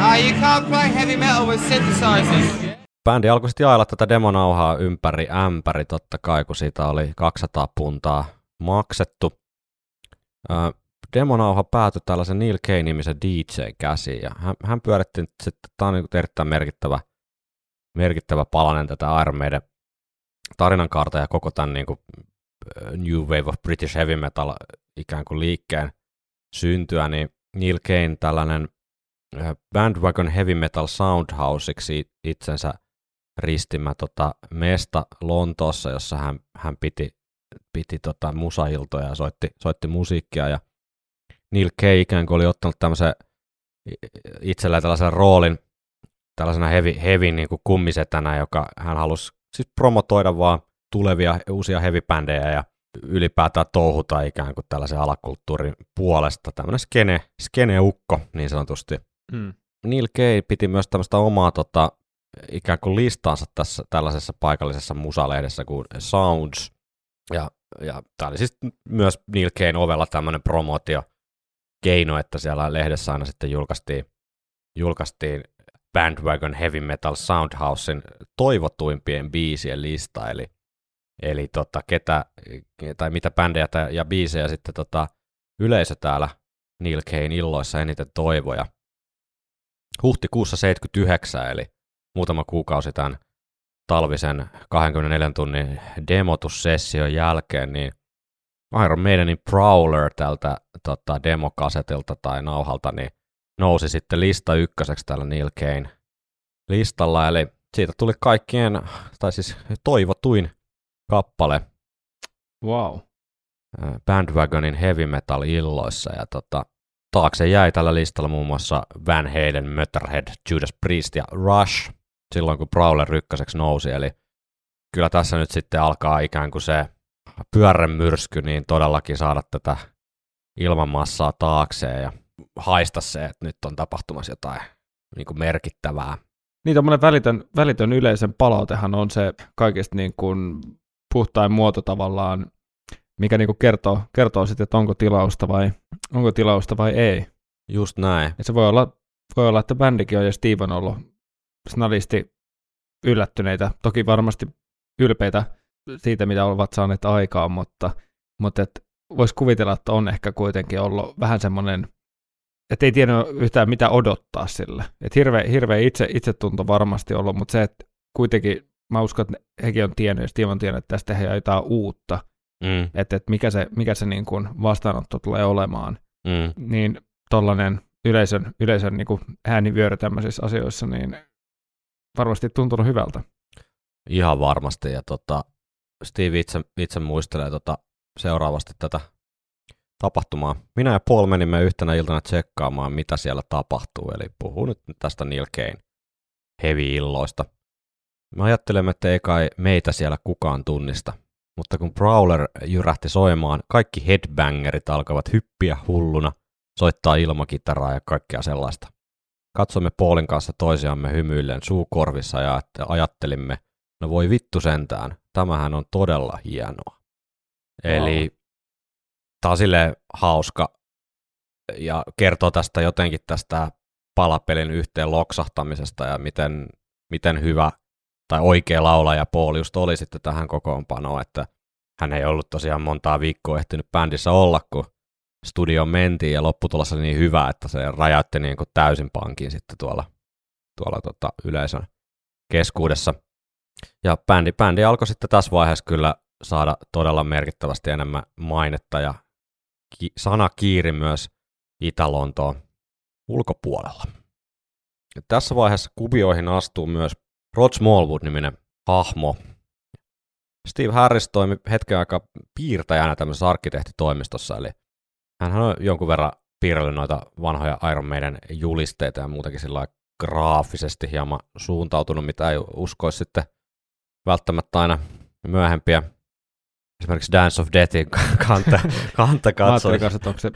Ah, you can't play heavy metal with synthesizers. Bändi alkoi sitten jaella tätä demonauhaa ympäri ämpäri totta kai, kun siitä oli 200 puntaa maksettu. Demonauha päätyi tällaisen Neil Kay-nimisen DJ-käsiin, ja hän, hän pyöritti nyt sitten, tämä on niin erittäin merkittävä, merkittävä palanen tätä Iron Maiden tarinankaarta ja koko tämän niin kuin, New Wave of British Heavy Metal ikään kuin liikkeen syntyä, niin Neil Kane tällainen Bandwagon Heavy Metal Soundhouseiksi itsensä ristimä tota, mesta Lontoossa, jossa hän, hän piti, piti tota, musailtoja ja soitti, soitti musiikkia. Ja Neil Kay ikään kuin oli ottanut tämmöisen itselleen tällaisen roolin tällaisena heavy, heavy niin kuin kummisetänä, joka hän halusi siis promotoida vaan tulevia uusia heavy-bändejä ja ylipäätään touhuta ikään kuin tällaisen alakulttuurin puolesta. Tämmöinen skene, skeneukko niin sanotusti. Mm. Neil Kay piti myös tämmöistä omaa tota, ikään kuin listaansa tässä tällaisessa paikallisessa musalehdessä kuin Sounds. Ja, ja tämä oli siis myös Neil Kayn ovella tämmöinen promootio keino, että siellä lehdessä aina sitten julkaistiin, julkaistiin Bandwagon Heavy Metal Soundhousein toivotuimpien biisien lista, eli, eli tota, ketä, tai mitä bändejä ja biisejä sitten tota, yleisö täällä Neil Kayn illoissa eniten toivoja. Huhtikuussa 79, eli muutama kuukausi tämän talvisen 24 tunnin demotussession jälkeen, niin Iron Maidenin Prowler tältä tota, demokasetilta tai nauhalta niin nousi sitten lista ykköseksi täällä Neil Kane listalla, eli siitä tuli kaikkien, tai siis toivotuin kappale Wow. Bandwagonin heavy metal illoissa, ja tota, taakse jäi tällä listalla muun muassa Van Halen, Motorhead, Judas Priest ja Rush, silloin kun Prowler ykköseksi nousi, eli kyllä tässä nyt sitten alkaa ikään kuin se pyörremyrsky, niin todellakin saada tätä ilmanmassaa taakseen ja haista se, että nyt on tapahtumassa jotain niin kuin merkittävää. Niin tommonen välitön, välitön yleisen palautehan on se kaikista niin kuin puhtain muoto tavallaan, mikä niin kuin kertoo, kertoo sitten, että onko tilausta vai, onko tilausta vai ei. Just näin. Et se voi olla, voi olla, että bändikin on ja Steve on ollut snadisti yllättyneitä, toki varmasti ylpeitä siitä, mitä ovat saaneet aikaan, mutta, mutta et voisi kuvitella, että on ehkä kuitenkin ollut vähän semmoinen, että ei tiedä yhtään mitä odottaa sille. Että hirveä, hirveä itse, itsetunto varmasti ollut, mutta se, että kuitenkin mä uskon, että hekin on tiennyt, ja Steve on tiennyt, että tästä tehdään jotain uutta, Mm, että, että mikä se, mikä se niin kuin vastaanotto tulee olemaan, mm. niin tollainen yleisön, yleisön niin kuin äänivyöry tämmöisissä asioissa, niin varmasti tuntunut hyvältä. Ihan varmasti. Ja tota, Steve itse, itse muistelee tota seuraavasti tätä tapahtumaa. Minä ja Paul menimme yhtenä iltana tsekkaamaan, mitä siellä tapahtuu. Eli puhuu nyt tästä Neil Kane heavy-illoista. Me ajattelemme, että ei kai meitä siellä kukaan tunnista. mutta kun Prowler jyrähti soimaan, kaikki headbangerit alkavat hyppiä hulluna, soittaa ilmakitaraa ja kaikkea sellaista. Katsomme Paulin kanssa toisiamme hymyillen suukorvissa ja ajattelimme, no voi vittu sentään, tämähän on todella hienoa. Eli tämä on silleen hauska ja kertoo tästä jotenkin tästä palapelin yhteen loksahtamisesta ja miten, miten hyvä tai oikea laulaja Paul just oli sitten tähän kokoonpanoon, että hän ei ollut tosiaan montaa viikkoa ehtinyt bändissä olla, kun studioon mentiin ja lopputulos oli niin hyvä, että se räjäytti niin kuin täysin pankin sitten tuolla, tuolla tota yleisön keskuudessa. Ja bändi, bändi alkoi sitten tässä vaiheessa kyllä saada todella merkittävästi enemmän mainetta ja ki- sana kiiri myös Itä-Lontoon ulkopuolella. Ja tässä vaiheessa kuvioihin astuu myös Rod Smallwood-niminen hahmo. Steve Harris toimi hetken aikaa piirtäjänä tämmöisessä arkkitehtitoimistossa, eli hän on jonkun verran piirrellyt noita vanhoja Iron Maiden julisteita ja muutenkin sillä graafisesti hieman suuntautunut, mitä ei uskoisi sitten välttämättä aina myöhempiä. Esimerkiksi Dance of Deathin kanta, [laughs] kanta Mä ajattelin katsoi. kanssa, että onko se,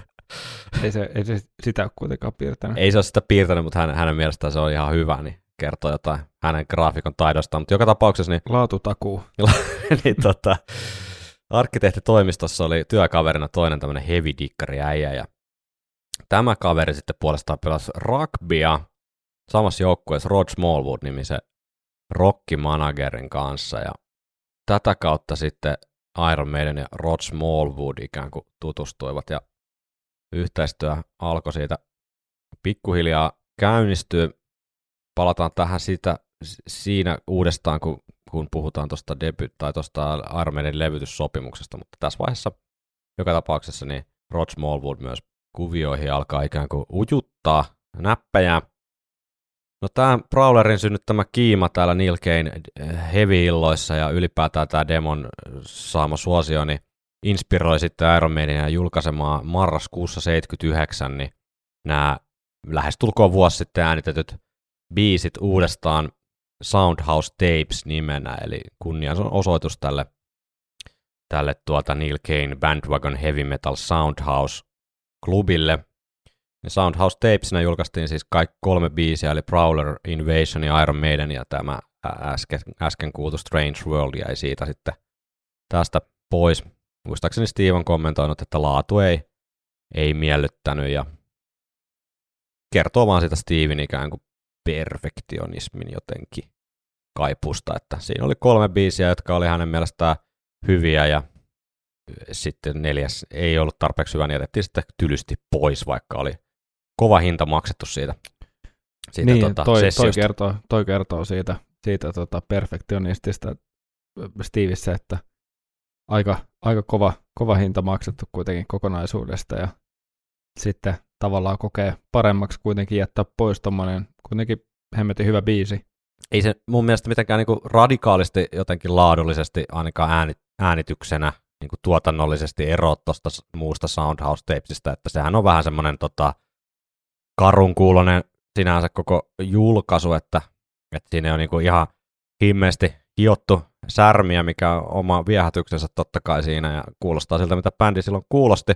ei se, ei se sitä ole kuitenkaan piirtänyt. Ei se ole sitä piirtänyt, mutta hänen, hänen mielestään se on ihan hyvä, niin kertoo jotain hänen graafikon taidostaan. Mutta joka tapauksessa niin Laatutakuu. [laughs] niin tota, arkkitehtitoimistossa oli työkaverina toinen tämmöinen heavy dikkari äijä ja tämä kaveri sitten puolestaan pelasi rugbya samassa joukkueessa Rod Smallwood-nimisen rockimanagerin kanssa ja tätä kautta sitten Iron Maiden ja Rod Smallwood ikään kuin tutustuivat ja yhteistyö alkoi siitä pikkuhiljaa käynnistyä. Palataan tähän sitä, siinä uudestaan, kun, kun puhutaan tuosta debut tai Maiden levytyssopimuksesta, mutta tässä vaiheessa joka tapauksessa niin Rod Smallwood myös kuvioihin alkaa ikään kuin ujuttaa näppejä. No tämä Prowlerin synnyttämä kiima täällä Neil Kane heavy-illoissa ja ylipäätään tämä demon saama suosio, niin inspiroi sitten Iron Maidenia julkaisemaan marraskuussa 79 niin nämä lähestulkoon vuosi sitten äänitetyt biisit uudestaan Soundhouse Tapes nimenä, eli kunnian osoitus tälle, tälle tuota Neil Kane Bandwagon Heavy Metal Soundhouse klubille. Soundhouse Tapesina julkaistiin siis kaikki kolme biisiä, eli Prowler, Invasion ja Iron Maiden, ja tämä äsken, äsken kuultu Strange World jäi siitä sitten tästä pois. Muistaakseni Steve on kommentoinut, että laatu ei, ei miellyttänyt, ja kertoo vaan sitä Steven ikään kuin perfektionismin jotenkin kaipusta, että siinä oli kolme biisiä, jotka oli hänen mielestään hyviä ja sitten neljäs ei ollut tarpeeksi hyvä, niin jätettiin sitten tylysti pois, vaikka oli kova hinta maksettu siitä, siitä niin, tota, toi, toi, kertoo, toi kertoo siitä, siitä tota perfektionistista Stevissä, että aika, aika kova, kova hinta maksettu kuitenkin kokonaisuudesta ja sitten tavallaan kokee paremmaksi kuitenkin jättää pois tommonen kuitenkin hemmetin hyvä biisi. Ei se mun mielestä mitenkään niinku radikaalisti jotenkin laadullisesti ainakaan ääni, äänityksenä niinku tuotannollisesti eroa tuosta muusta Soundhouse Tapesista, että sehän on vähän semmoinen tota, karun kuulonen sinänsä koko julkaisu, että, että siinä on niinku ihan himmeesti hiottu särmiä, mikä on oma viehätyksensä totta kai siinä ja kuulostaa siltä, mitä bändi silloin kuulosti.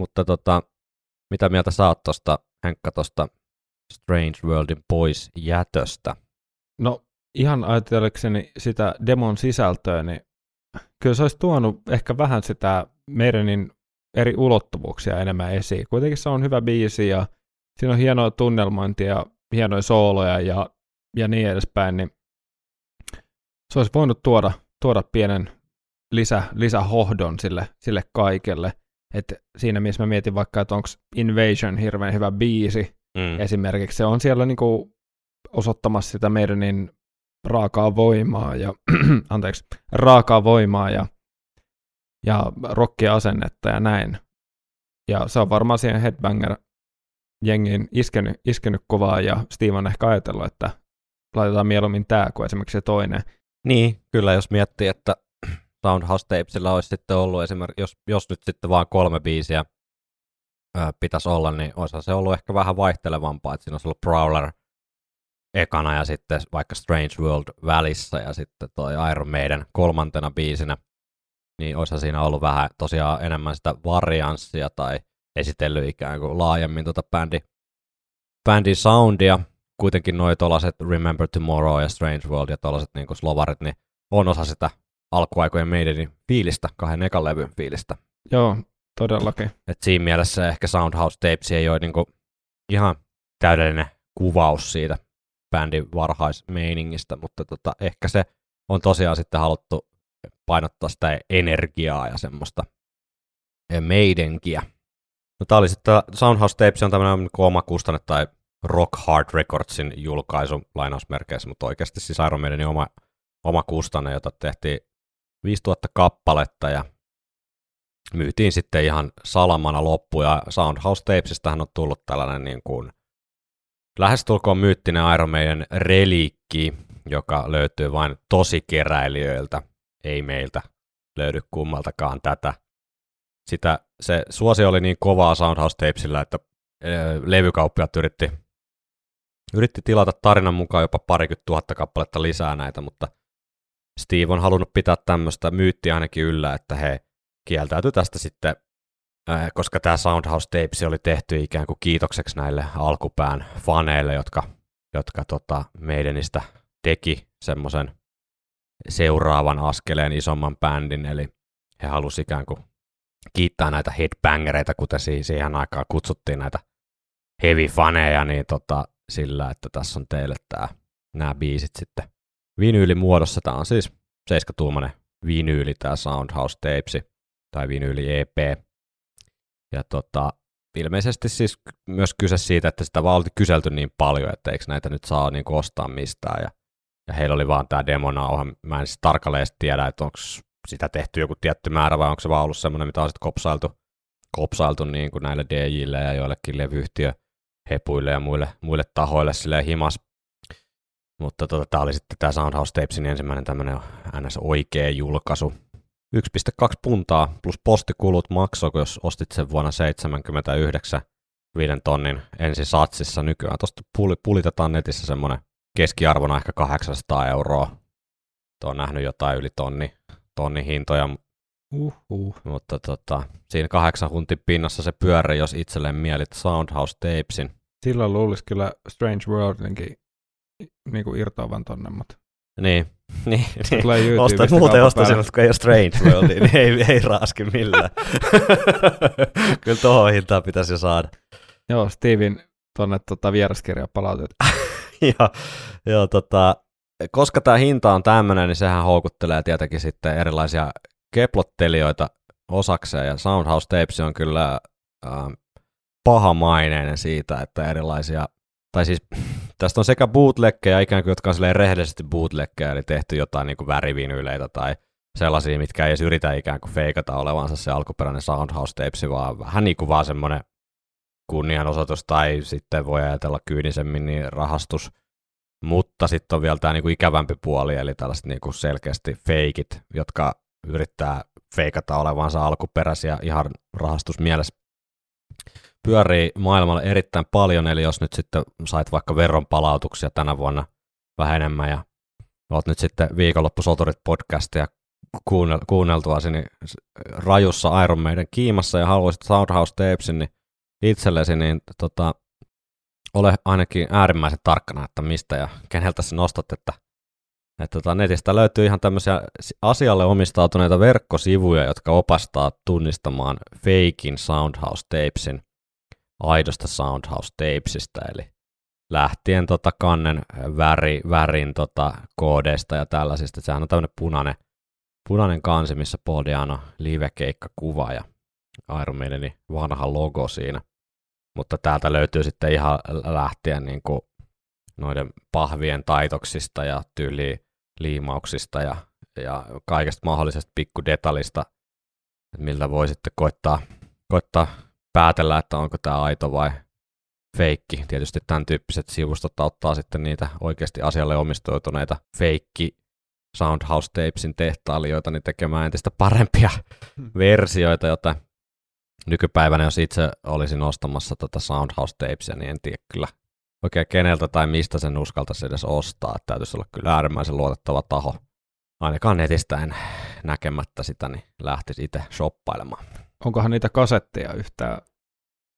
Mutta tota, mitä mieltä sä oot tosta, Henkka, tosta Strange Worldin pois jätöstä? No ihan ajatellakseni sitä demon sisältöä, niin kyllä se olisi tuonut ehkä vähän sitä Merenin eri ulottuvuuksia enemmän esiin. Kuitenkin se on hyvä biisi ja siinä on hienoa tunnelmointia ja hienoja sooloja ja, ja niin edespäin, niin se olisi voinut tuoda, tuoda pienen lisä, lisähohdon sille, sille kaikelle. Et siinä missä mä mietin vaikka, että onko Invasion hirveän hyvä biisi, Mm. esimerkiksi. Se on siellä niinku osoittamassa sitä Mernin raakaa voimaa ja, [clears throat] anteeksi, raakaa voimaa ja, ja rockia asennetta ja näin. Ja se on varmaan siihen Headbanger jengiin iskenyt, iskenyt kovaa ja Steve on ehkä ajatellut, että laitetaan mieluummin tämä kuin esimerkiksi se toinen. Niin, kyllä jos miettii, että Soundhouse Tapesilla olisi sitten ollut esimerkiksi, jos, jos nyt sitten vaan kolme biisiä ö, pitäisi olla, niin olisi se ollut ehkä vähän vaihtelevampaa, että siinä olisi ollut Prowler ekana ja sitten vaikka Strange World välissä ja sitten toi Iron Maiden kolmantena biisinä. niin olisihan siinä ollut vähän tosiaan enemmän sitä varianssia tai esitellyt ikään kuin laajemmin tota bändi, bändin soundia. Kuitenkin noi tuollaiset Remember Tomorrow ja Strange World ja tuollaiset niin slovarit, niin on osa sitä alkuaikojen Maidenin fiilistä, kahden ekan levyn fiilistä. Joo, todellakin. Et siinä mielessä ehkä Soundhouse Tapes ei ole niinku ihan täydellinen kuvaus siitä bändin varhaismeiningistä, mutta tota, ehkä se on tosiaan sitten haluttu painottaa sitä energiaa ja semmoista meidenkiä. No tää oli sitten, Soundhouse Tapes on tämmöinen niinku oma kustanne tai Rock Hard Recordsin julkaisu lainausmerkeissä, mutta oikeasti siis Iron Maidenin oma, oma kustanne, jota tehtiin 5000 kappaletta ja myytiin sitten ihan salamana loppu ja Soundhouse Tapesistähän on tullut tällainen niin kuin lähestulkoon myyttinen Iron Maiden reliikki, joka löytyy vain tosikeräilijöiltä, ei meiltä löydy kummaltakaan tätä. Sitä, se suosio oli niin kovaa Soundhouse Tapesilla, että levykauppiat yritti, yritti tilata tarinan mukaan jopa parikymmentä tuhatta kappaletta lisää näitä, mutta Steve on halunnut pitää tämmöistä myyttiä ainakin yllä, että he kieltäytyi tästä sitten, koska tämä Soundhouse Tapes oli tehty ikään kuin kiitokseksi näille alkupään faneille, jotka, jotka tota, Maidenistä teki semmoisen seuraavan askeleen isomman bändin, eli he halusivat ikään kuin kiittää näitä headbangereita, kuten siihen aikaan kutsuttiin näitä heavy-faneja, niin tota, sillä, että tässä on teille tää, nämä biisit sitten vinyylimuodossa. Tämä on siis 7-tuumainen vinyyli, tämä Soundhouse Tapesi, tai vinyyli EP. Ja tota, ilmeisesti siis myös kyse siitä, että sitä vaan oli kyselty niin paljon, että eikö näitä nyt saa niin ostaa mistään. Ja, ja heillä oli vaan tämä demonauha. Mä en siis tarkalleen tiedä, että onko sitä tehty joku tietty määrä vai onko se vaan ollut semmoinen, mitä on sitten kopsailtu, kopsailtu niin kuin näille DJille ja joillekin levyyhtiö hepuille ja muille, muille tahoille silleen himas. Mutta tota, tämä oli sitten tämä Soundhouse Tapesin ensimmäinen tämmöinen ns. oikea julkaisu. 1,2 puntaa plus postikulut maksoi, jos ostit sen vuonna 79 viiden tonnin ensi satsissa nykyään. Tuosta pul- pulitetaan netissä semmoinen keskiarvona ehkä 800 euroa. Tuo on nähnyt jotain yli tonni, tonni hintoja, Uhuh. mutta tota, siinä kahdeksan huntin pinnassa se pyörii, jos itselleen mielit Soundhouse Tapesin. Silloin luulisi kyllä Strange Worldinkin niin kuin irtoavan tonne, mutta Niin, [laughs] niin, niin. tulee Ostat muuten ostaisin, kun ei ole Strange World, niin ei, ei raaski millään. [laughs] Kyllä tuohon hintaan pitäisi jo saada. Joo, Steven tonne tota, vieraskirja palautet. [laughs] ja, joo, tota, koska tämä hinta on tämmöinen, niin sehän houkuttelee tietenkin sitten erilaisia keplottelijoita osakseen, ja Soundhouse Tapes on kyllä äh, pahamaineinen siitä, että erilaisia, tai siis [sniffs] tästä on sekä bootleggejä ikään kuin, jotka on rehellisesti bootleggejä, eli tehty jotain niin värivinyyleitä tai sellaisia, mitkä ei edes yritä ikään kuin feikata olevansa se alkuperäinen Soundhouse Tapes, vaan vähän niin kuin vaan semmoinen kunnianosoitus tai sitten voi ajatella kyynisemmin niin rahastus. Mutta sitten on vielä tämä niinku ikävämpi puoli, eli tällaiset niinku selkeästi feikit, jotka yrittää feikata olevansa alkuperäisiä ihan rahastusmielessä. Pyörii maailmalla erittäin paljon, eli jos nyt sitten sait vaikka veron palautuksia tänä vuonna vähän enemmän ja oot nyt sitten viikonloppusoturit podcastia kuunnel, kuunneltuasi niin rajussa Iron Maiden kiimassa ja haluaisit Soundhouse Tapesin niin itsellesi, niin tota, ole ainakin äärimmäisen tarkkana, että mistä ja keneltä sä nostat, että, että tota, netistä löytyy ihan tämmöisiä asialle omistautuneita verkkosivuja, jotka opastaa tunnistamaan feikin Soundhouse Tapesin aidosta Soundhouse Tapesista, eli lähtien tota kannen väri, värin tota koodeista ja tällaisista. Sehän on tämmöinen punainen, punainen kansi, missä Paul Diano livekeikka kuva ja Iron Maidenin vanha logo siinä. Mutta täältä löytyy sitten ihan lähtien niin kuin noiden pahvien taitoksista ja tyyli liimauksista ja, ja kaikesta mahdollisesta pikkudetalista, että miltä voi sitten koittaa, koittaa päätellä, että onko tämä aito vai feikki. Tietysti tämän tyyppiset sivustot auttaa sitten niitä oikeasti asialle omistoituneita feikki Soundhouse Tapesin tehtailijoita niin tekemään entistä parempia versioita, joita nykypäivänä, jos itse olisin ostamassa tätä Soundhouse Tapesia, niin en tiedä kyllä oikein keneltä tai mistä sen uskaltaisi edes ostaa. Että täytyisi olla kyllä äärimmäisen luotettava taho ainakaan netistä en näkemättä sitä, niin lähtisi itse shoppailemaan. Onkohan niitä kasetteja yhtään?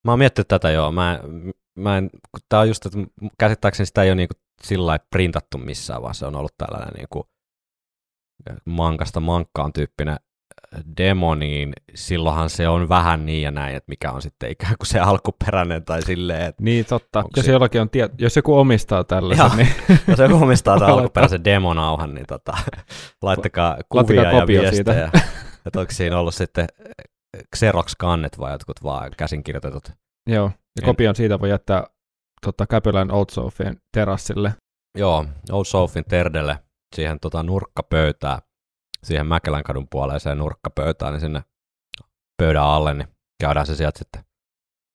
Mä oon miettinyt tätä joo. Mä, mä en, kun tää on just, että käsittääkseni sitä ei ole niinku sillä lailla printattu missään, vaan se on ollut tällainen niinku mankasta mankkaan tyyppinen demo, niin silloinhan se on vähän niin ja näin, että mikä on sitten ikään kuin se alkuperäinen tai silleen, että Niin totta, jos, se- jollakin on tie- jos joku omistaa tällaisen, Joo. niin [laughs] jos joku omistaa tämän alkuperäisen demonauhan, niin tota, [laughs] laittakaa kuvia Laittakaa ja viestejä. [laughs] Että onko siinä ollut sitten Xerox-kannet vai jotkut vaan käsinkirjoitetut. joo, ja En- kopion siitä voi jättää tota, Käpylän Old Sofien terassille. Joo, Old Sofin terdelle siihen tota nurkkapöytään, siihen Mäkelän kadun puoleiseen nurkkapöytään, niin sinne pöydän alle, niin käydään se sieltä sitten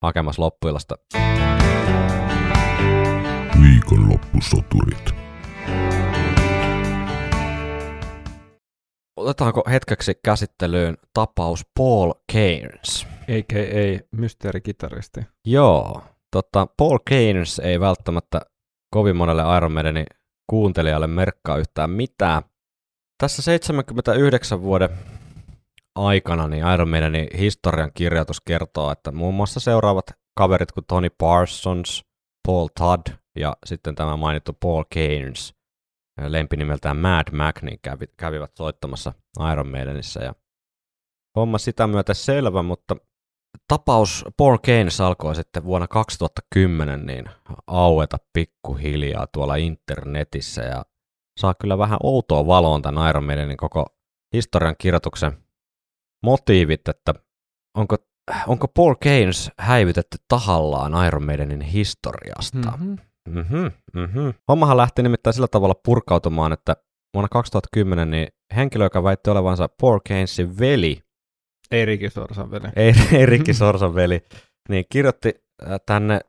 hakemassa loppuilasta. Viikonloppusoturit. Otetaanko hetkeksi käsittelyyn tapaus Paul Keynes? a.k.a. mysteerikitaristi. Joo, tota, Paul Keynes ei välttämättä kovin monelle Iron Maidenin kuuntelijalle merkkaa yhtään mitään. Tässä 79 vuoden aikana niin Iron Maidenin historian kirjoitus kertoo, että muun muassa seuraavat kaverit kuin Tony Parsons, Paul Todd ja sitten tämä mainittu Paul Keynes, lempinimeltään Mad Mac, niin kävi, kävivät soittamassa Iron Maidenissä. Ja homma sitä myötä selvä, mutta tapaus Paul Keynes alkoi sitten vuonna 2010 niin aueta pikkuhiljaa tuolla internetissä ja saa kyllä vähän outoa valoon tämän Iron Maidenin koko historian kirjoituksen motiivit, että onko, onko Paul Keynes häivytetty tahallaan Iron Maidenin historiasta. Mm-hmm. Mm-hmm, mm-hmm. Hommahan lähti nimittäin sillä tavalla purkautumaan, että vuonna 2010 niin henkilö, joka väitti olevansa Paul Keynesin veli, Ei Riki Sorsan veli. ei, ei Rikki Sorsan veli, niin kirjoitti äh, tänne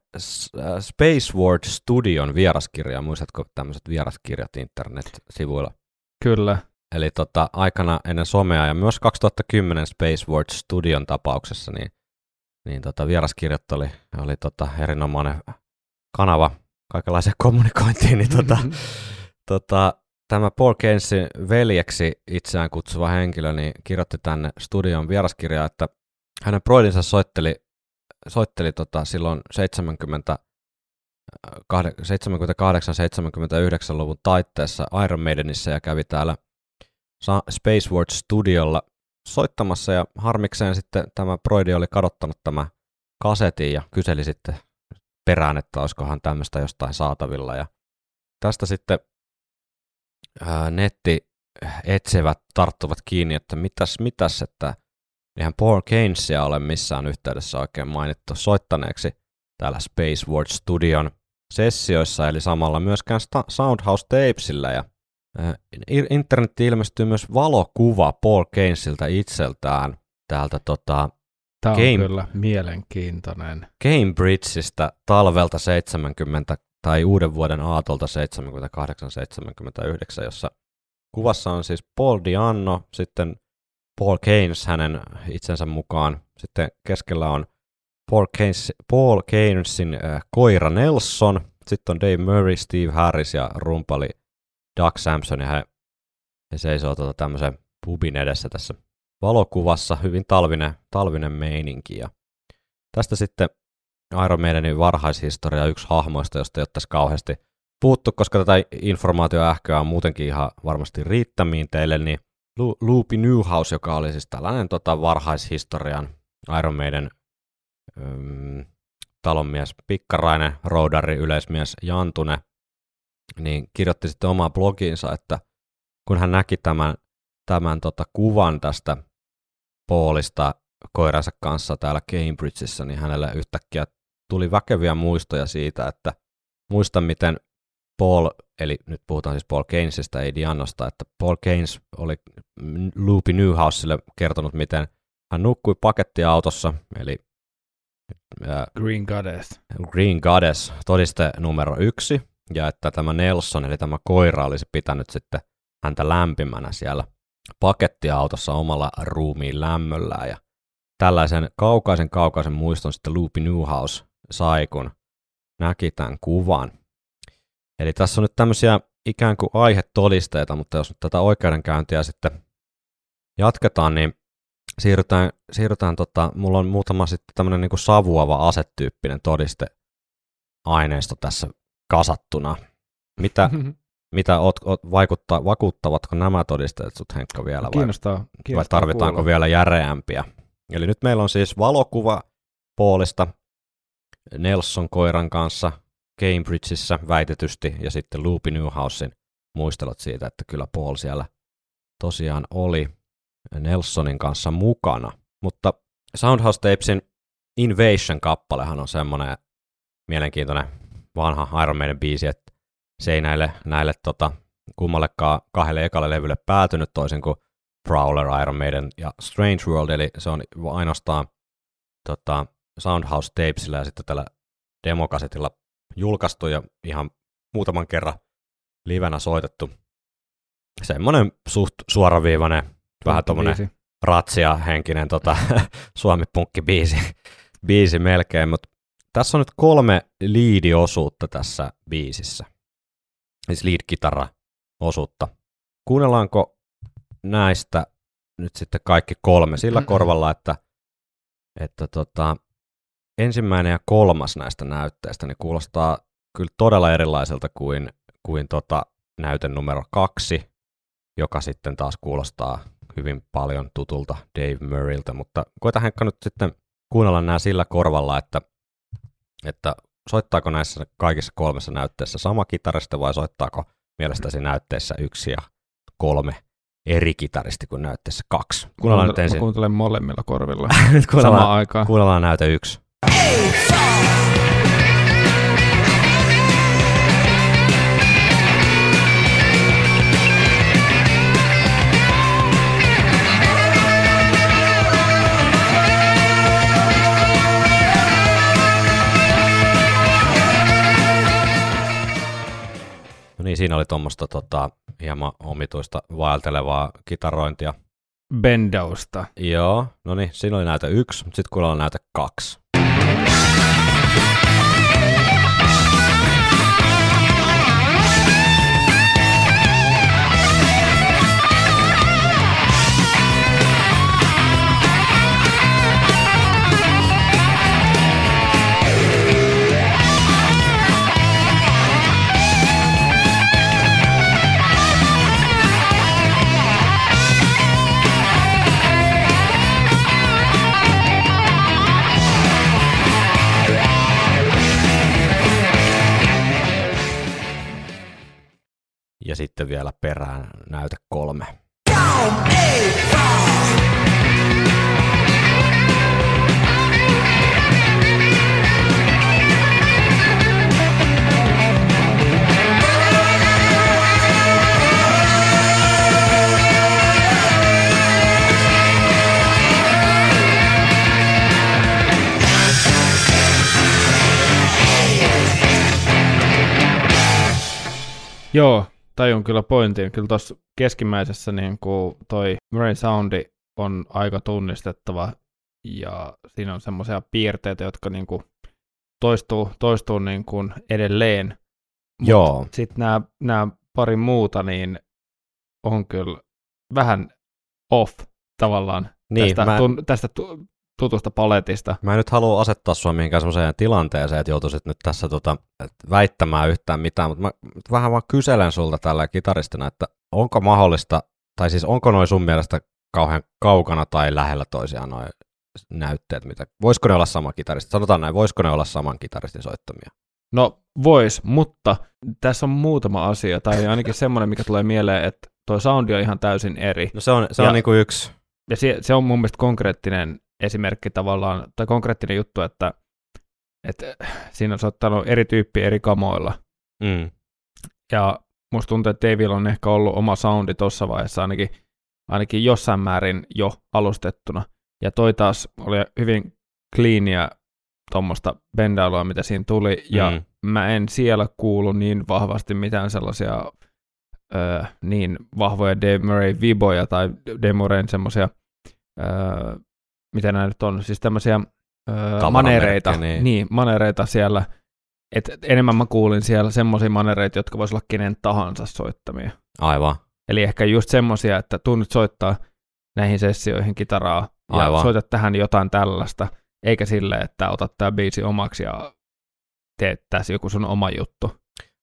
Space World Studion vieraskirjaa. Muistatko tämmöiset vieraskirjat internet-sivuilla? Kyllä. Eli tota, aikana ennen somea ja myös 2010 Space World Studion tapauksessa, niin, niin tota, vieraskirjat oli, oli tota, erinomainen kanava kaikenlaiseen kommunikointiin, niin tota, tota, tämä Paul Keynesin veljeksi itseään kutsuva henkilö niin kirjoitti tänne studion vieraskirjaa, että hänen broidinsa soitteli, soitteli tota, silloin 70 78-79-luvun taitteessa Iron Maidenissä ja kävi täällä Sa- Space World Studiolla soittamassa ja harmikseen sitten tämä Broidi oli kadottanut tämä kasetin ja kyseli sitten perään, että olisikohan tämmöistä jostain saatavilla. Ja tästä sitten ää, netti etsevät tarttuvat kiinni, että mitäs, mitäs, että eihän Paul Keynesia ole missään yhteydessä oikein mainittu soittaneeksi täällä Space World Studion sessioissa, eli samalla myöskään sta- Soundhouse Tapesillä ja ää, internetti ilmestyy myös valokuva Paul Keynesiltä itseltään täältä tota, Tämä on Game- kyllä mielenkiintoinen. Cambridgeista talvelta 70 tai uuden vuoden aatolta 78-79, jossa kuvassa on siis Paul Dianno, sitten Paul Keynes hänen itsensä mukaan, sitten keskellä on Paul, Keynes, Paul Keynesin äh, koira Nelson, sitten on Dave Murray, Steve Harris ja rumpali Doug Sampson, ja he, he seisoo tuota tämmöisen pubin edessä tässä valokuvassa, hyvin talvinen, talvinen meininki, ja tästä sitten Iron Maidenin varhaishistoria yksi hahmoista, josta ei ole tässä kauheasti puuttu, koska tätä informaatioähköä on muutenkin ihan varmasti riittämiin teille, niin Lu- Loopy Newhouse, joka oli siis tällainen tota, varhaishistorian Iron Maiden öm, talonmies, pikkarainen, roudari, yleismies Jantune, niin kirjoitti sitten omaa blogiinsa, että kun hän näki tämän, tämän tota, kuvan tästä Paulista koiransa kanssa täällä Cambridgeissa, niin hänelle yhtäkkiä tuli väkeviä muistoja siitä, että muista miten Paul, eli nyt puhutaan siis Paul Keynesistä, ei Diannosta, että Paul Keynes oli Loopy Newhouselle kertonut, miten hän nukkui pakettiautossa, eli ää, Green Goddess. Green Goddess todiste numero yksi, ja että tämä Nelson, eli tämä koira, olisi pitänyt sitten häntä lämpimänä siellä pakettiautossa omalla ruumiin lämmöllään, ja tällaisen kaukaisen kaukaisen muiston sitten Loopy Newhouse sai, kun näki tämän kuvan. Eli tässä on nyt tämmöisiä ikään kuin aihetodisteita, mutta jos nyt tätä oikeudenkäyntiä sitten jatketaan, niin siirrytään, siirrytään tota, mulla on muutama sitten tämmöinen niin savuava asetyyppinen todisteaineisto tässä kasattuna. Mitä, mitä oot, oot, vaikuttaa, vakuuttavatko nämä todisteet sut Henkka vielä vai, Kiinnostaa, vai kiinnostaa tarvitaanko kuulla. vielä järeämpiä? Eli nyt meillä on siis valokuva Paulista Nelson koiran kanssa Cambridgeissa väitetysti ja sitten Loopy Newhousein muistelot siitä, että kyllä Paul siellä tosiaan oli Nelsonin kanssa mukana. Mutta Soundhouse Tapesin Invasion-kappalehan on semmoinen mielenkiintoinen vanha Iron Maiden biisi, että se ei näille, näille tota, kummallekaan kahdelle ekalle levylle päätynyt toisin kuin Prowler, Iron Maiden ja Strange World, eli se on ainoastaan tota, Soundhouse Tapesilla ja sitten tällä demokasetilla julkaistu ja ihan muutaman kerran livenä soitettu. Semmoinen suht suoraviivainen, vähän tuommoinen Biisi. ratsia henkinen tota, [laughs] suomi-punkki-biisi biisi melkein, mutta tässä on nyt kolme liidiosuutta tässä biisissä. Siis lead-kitara-osuutta. Kuunnellaanko näistä nyt sitten kaikki kolme sillä korvalla, että, että tota, ensimmäinen ja kolmas näistä näytteistä niin kuulostaa kyllä todella erilaiselta kuin, kuin tota, näyte numero kaksi, joka sitten taas kuulostaa hyvin paljon tutulta Dave Murrayltä, mutta koita Henkka nyt sitten kuunnella nämä sillä korvalla, että, että soittaako näissä kaikissa kolmessa näytteessä sama kitaristi vai soittaako mielestäsi näytteissä yksi ja kolme eri kitaristi kuin näytteessä kaksi. Kuunnellaan nyt Mä ensin. kuuntelen molemmilla korvilla [laughs] Nyt kuunnellaan, samaan aikaan. kuunnellaan näyte yksi. No niin, siinä oli tuommoista tota, hieman omituista vaeltelevaa kitarointia. Bendausta. Joo, no niin, siinä oli näyte yksi, mutta sitten kuunnellaan näyte kaksi. Ja sitten vielä perään näyte kolme. Joo, tajun kyllä pointin. Kyllä tuossa keskimmäisessä niin kuin toi Murray Soundi on aika tunnistettava ja siinä on semmoisia piirteitä, jotka niin kuin toistuu, toistuu niin kuin edelleen. Joo, Sitten nämä, nämä pari muuta niin on kyllä vähän off tavallaan Niin, tästä, mä- tun, tästä tu, tutusta paletista. mä en nyt halua asettaa sua mihinkään semmoiseen tilanteeseen, että joutuisit nyt tässä tota, väittämään yhtään mitään, mutta mä vähän vaan kyselen sulta tällä kitaristina, että onko mahdollista, tai siis onko noin sun mielestä kauhean kaukana tai lähellä toisiaan noin näytteet, mitä, voisiko ne olla sama kitaristi? Sanotaan näin, voisiko ne olla saman kitaristin soittamia? No vois, mutta tässä on muutama asia, tai ainakin semmoinen, mikä tulee mieleen, että toi soundi on ihan täysin eri. No se on, se Ja- on niinku yksi, Ja se, se on mun mielestä konkreettinen esimerkki tavallaan, tai konkreettinen juttu, että, että siinä on soittanut eri tyyppi eri kamoilla. mm, Ja musta tuntuu, että Davilla on ehkä ollut oma soundi tuossa vaiheessa ainakin, ainakin jossain määrin jo alustettuna. Ja toi taas oli hyvin cleania tuommoista bendailua, mitä siinä tuli, ja Mm. mä en siellä kuulu niin vahvasti mitään sellaisia ö, niin vahvoja Dave Murray viboja tai Dave Murrayn semmoisia, mitä nämä nyt on, siis tämmöisiä ö, Tavaramerkkejä, manereita, niin. niin, manereita siellä et enemmän mä kuulin siellä semmoisia manereita, jotka voisi olla kenen tahansa soittamia. Aivan. Eli ehkä just semmoisia, että tunnut soittaa näihin sessioihin kitaraa ja Aivan. soitat tähän jotain tällaista, eikä sille, että otat tämä biisi omaksi ja teet tässä joku sun oma juttu.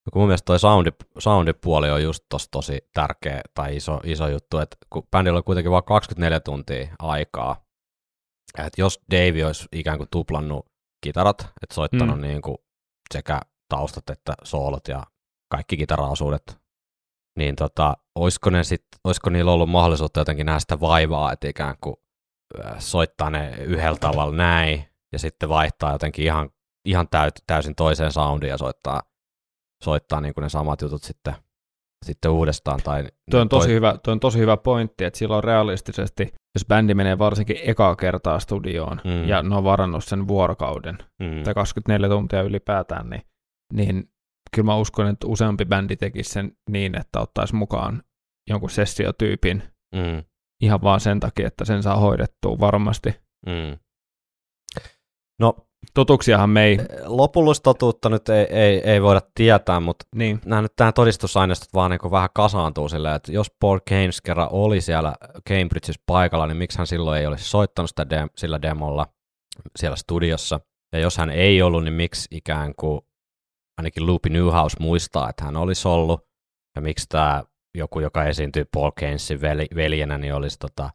No, kun mun mielestä toi soundi, soundipuoli on just tos tosi tärkeä tai iso, iso juttu, että kun bändillä on kuitenkin vain 24 tuntia aikaa, että jos Dave olisi ikään kuin tuplannut kitarat, että soittanut Mm. niin kuin sekä taustat että soolot ja kaikki kitaraosuudet, niin tota, olisiko, ne sit, olisiko niillä ollut mahdollisuutta jotenkin nähdä sitä vaivaa, että ikään kuin soittaa ne yhdellä tavalla näin ja sitten vaihtaa jotenkin ihan, ihan täyt, täysin toiseen soundiin ja soittaa soittaa niin kuin ne samat jutut sitten, sitten uudestaan. Tai Tuo on, tosi toi- hyvä, tuo on tosi hyvä pointti, että silloin realistisesti, jos bändi menee varsinkin ekaa kertaa studioon Mm. ja ne on varannut sen vuorokauden Mm, tai 24 tuntia ylipäätään, niin, niin kyllä mä uskon, että useampi bändi tekisi sen niin, että ottaisi mukaan jonkun sessiotyypin mm, ihan vaan sen takia, että sen saa hoidettua varmasti. mm. No, Totuksiahan me ei, lopullista totuutta nyt ei, ei, ei voida tietää, mutta niin, nämä nyt tähän todistusaineistot vaan niin vähän kasaantuu silleen, että jos Paul Keynes kerran oli siellä Cambridgeissa paikalla, niin miksi hän silloin ei olisi soittanut sitä dem- sillä demolla siellä studiossa. Ja jos hän ei ollut, niin miksi ikään kuin ainakin Loopy Newhouse muistaa, että hän olisi ollut, ja miksi tämä joku, joka esiintyy Paul Keynesin veljenä, niin olisi tota,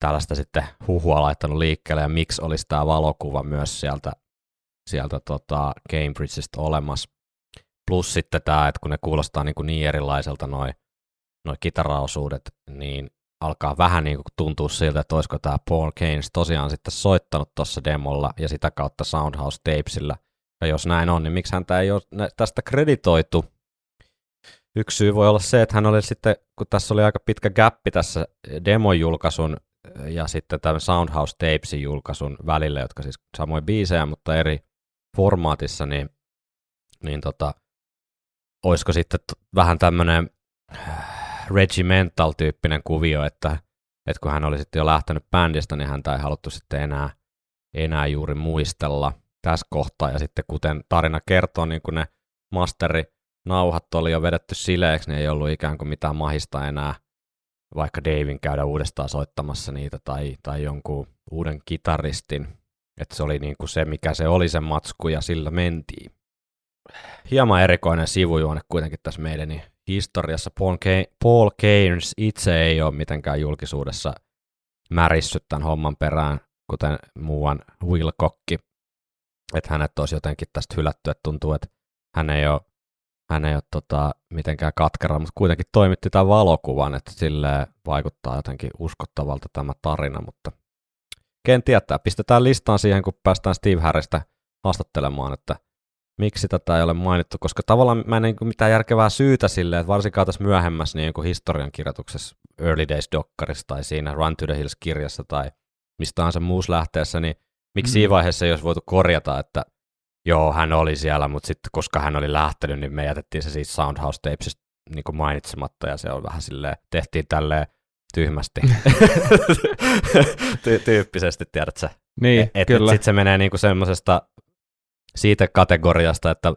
tällaista sitten huhua laittanut liikkeelle, ja miksi olisi tämä valokuva myös sieltä, sieltä tota Cambridgeista olemassa. Plus sitten tämä, että kun ne kuulostaa niin, kuin niin erilaiselta noin noi kitaraosuudet, niin alkaa vähän niin kuin tuntua siltä, että olisiko tämä Paul Keynes tosiaan sitten soittanut tuossa demolla ja sitä kautta Soundhouse Tapesillä. Ja jos näin on, niin miksi häntä ei ole tästä kreditoitu? Yksi syy voi olla se, että hän oli sitten, kun tässä oli aika pitkä gappi tässä demon julkaisun ja sitten tämän Soundhouse Tapesin julkaisun välillä, jotka siis samoin biisejä, mutta eri formaatissa, niin, niin tota, olisiko sitten vähän tämmöinen regimental-tyyppinen kuvio, että, että kun hän oli sitten jo lähtenyt bändistä, niin häntä ei haluttu sitten enää, enää juuri muistella tässä kohtaa. Ja sitten kuten tarina kertoo, niin kun ne masterinauhat oli jo vedetty sileeksi, niin ei ollut ikään kuin mitään mahista enää vaikka Davin käydä uudestaan soittamassa niitä tai, tai jonkun uuden kitaristin. Että se oli niin kuin se, mikä se oli se matsku ja sillä mentiin. Hieman erikoinen sivujuone kuitenkin tässä meidän historiassa. Paul, Ke- Paul Keynes itse ei ole mitenkään julkisuudessa märissyt tämän homman perään, kuten muuan Will Kokki. Että hänet olisi jotenkin tästä hylätty, että tuntuu, että hän ei ole, hän ei ole tota, mitenkään katkera, mutta kuitenkin toimitti tämän valokuvan, että sille vaikuttaa jotenkin uskottavalta tämä tarina, mutta ken tietää. Pistetään listaan siihen, kun päästään Steve Harrista haastattelemaan, että miksi tätä ei ole mainittu, koska tavallaan mä en niin kuin mitään järkevää syytä sille, että varsinkaan tässä myöhemmässä niin kuin historiankirjoituksessa Early Days-dokkarissa tai siinä Run to the Hills-kirjassa tai mistä tahansa muussa lähteessä, niin miksi Mm. siinä vaiheessa ei olisi voitu korjata, että joo, hän oli siellä, mutta sitten koska hän oli lähtenyt, niin me jätettiin se siitä Soundhouse Tapesista niin kuin mainitsematta ja se on vähän silleen, tehtiin tälleen tyhmästi, [laughs] Ty- tyyppisesti, tiedätkö niin et, kyllä. Sitten se menee niinku semmoisesta siitä kategoriasta, että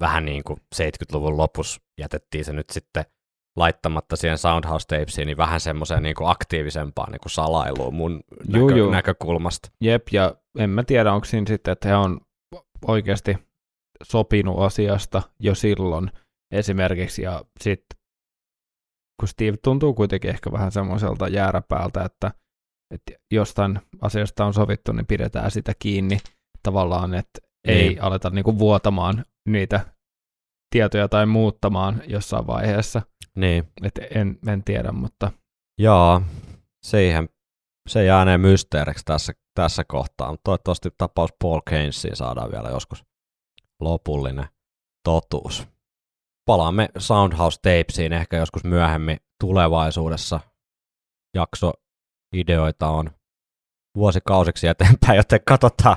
vähän niin kuin 70-luvun lopussa jätettiin se nyt sitten laittamatta siihen Soundhouse Tapesiin, niin vähän semmoiseen niin aktiivisempaan niin kuin salailuun mun Juu, näkö, juu. näkökulmasta. Jep, ja en mä tiedä, onko siinä sitten, että he on oikeasti sopinut asiasta jo silloin esimerkiksi, ja sitten kun Steve tuntuu kuitenkin ehkä vähän semmoiselta jääräpäältä, että, että jostain asiasta on sovittu, niin pidetään sitä kiinni tavallaan, että ei Niin. aleta niinku vuotamaan niitä tietoja tai muuttamaan jossain vaiheessa. Niin, Et en, en tiedä, mutta jaa, siihen, se jäänee mysteeriksi tässä, tässä kohtaa, mutta toivottavasti tapaus Paul Keynesiin saadaan vielä joskus lopullinen totuus. Palaamme Soundhouse Tapesiin ehkä joskus myöhemmin tulevaisuudessa. Jakso ideoita on vuosikausiksi eteenpäin, joten katsotaan,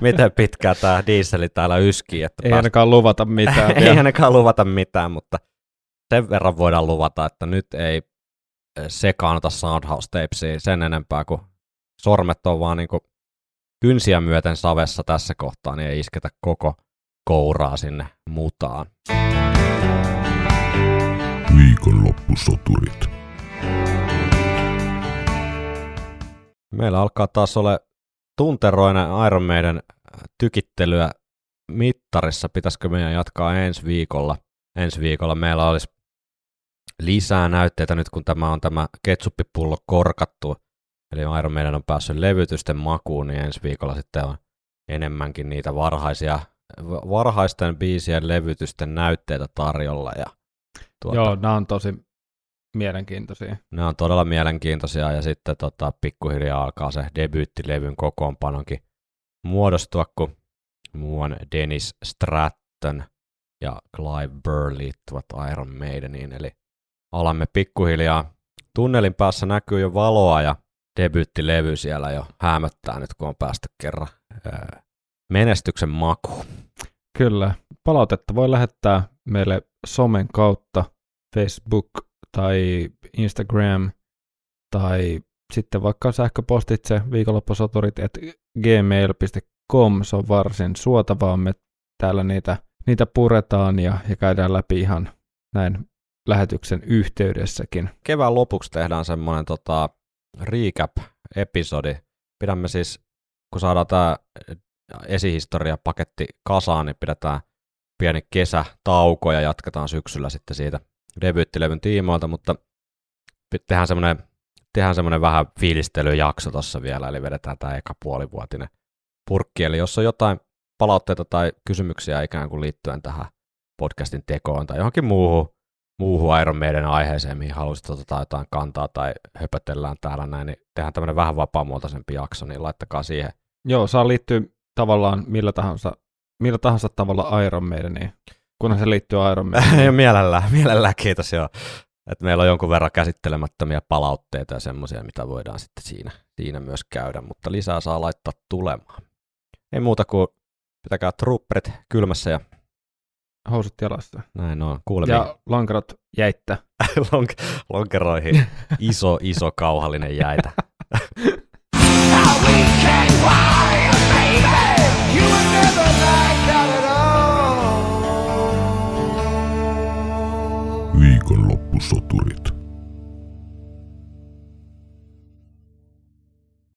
miten pitkään tämä dieseli täällä yskii. Että ei pääst- ainakaan luvata mitään. [laughs] ei vielä. ainakaan luvata mitään, mutta sen verran voidaan luvata, että nyt ei eh, sekaannuta Soundhouse Tapesiin sen enempää kuin sormet on vaan niin kuin kynsiä myöten savessa tässä kohtaa, niin ei isketä koko kouraa sinne mutaan. Viikonloppusoturit. Meillä alkaa taas olla tunteroinen Iron Maiden tykittelyä mittarissa. Pitäisikö meidän jatkaa ensi viikolla? Ensi viikolla meillä olisi lisää näytteitä nyt, kun tämä on tämä ketsuppipullo korkattu. Eli Iron Maiden on päässyt levytysten makuun, niin ensi viikolla sitten on enemmänkin niitä varhaisia, varhaisten biisien levytysten näytteitä tarjolla. Ja tuota, Joo, nämä on tosi mielenkiintoisia. Ne on todella mielenkiintoisia ja sitten tota, pikkuhiljaa alkaa se debyyttilevyn kokoonpanonkin muodostua, kun muuan Dennis Stratton ja Clive Burr liittyvät Iron Maideniin, eli alamme pikkuhiljaa. Tunnelin päässä näkyy jo valoa ja debyyttilevy siellä jo hämöttää nyt, kun on päästy kerran menestyksen makuun. Kyllä. Palautetta voi lähettää meille somen kautta, Facebook tai Instagram tai sitten vaikka sähköpostitse viikonloppusoturit at gmail.com, se on varsin suotavaa, me täällä niitä, niitä puretaan ja, ja käydään läpi ihan näin lähetyksen yhteydessäkin. Kevään lopuksi tehdään semmoinen tota, recap-episodi. Pidämme siis, kun saadaan tämä esihistoria-paketti kasaan, niin pidetään pieni kesätauko ja jatketaan syksyllä sitten siitä debyyttilevyn tiimoilta, mutta tehdään semmoinen, tehdään semmoinen vähän fiilistelyjakso tuossa vielä, eli vedetään tämä eka puolivuotinen purkki. Eli jos on jotain palautteita tai kysymyksiä ikään kuin liittyen tähän podcastin tekoon tai johonkin muuhun, muuhun Iron Maiden aiheeseen, mihin haluaisit ottaa jotain kantaa tai höpötellään täällä näin, niin tehdään tämmöinen vähän vapaamuotoisempi jakso, niin laittakaa siihen. Joo, saa liittyä tavallaan millä tahansa, millä tahansa tavalla Iron Maideniin, kunhan se liittyy Iron [laughs] Maideniin. mielellään, mielellään, kiitos joo. Että meillä on jonkun verran käsittelemättömiä palautteita ja semmoisia, mitä voidaan sitten siinä, siinä myös käydä, mutta lisää saa laittaa tulemaan. Ei muuta kuin pitäkää trupperit kylmässä ja Housut jalassa. näin on. Kuulemiin Ja lonkerot jäittä. [laughs] Lonk- lonkeroihin iso, iso kauhallinen jäitä. [laughs] Viikonloppusoturit.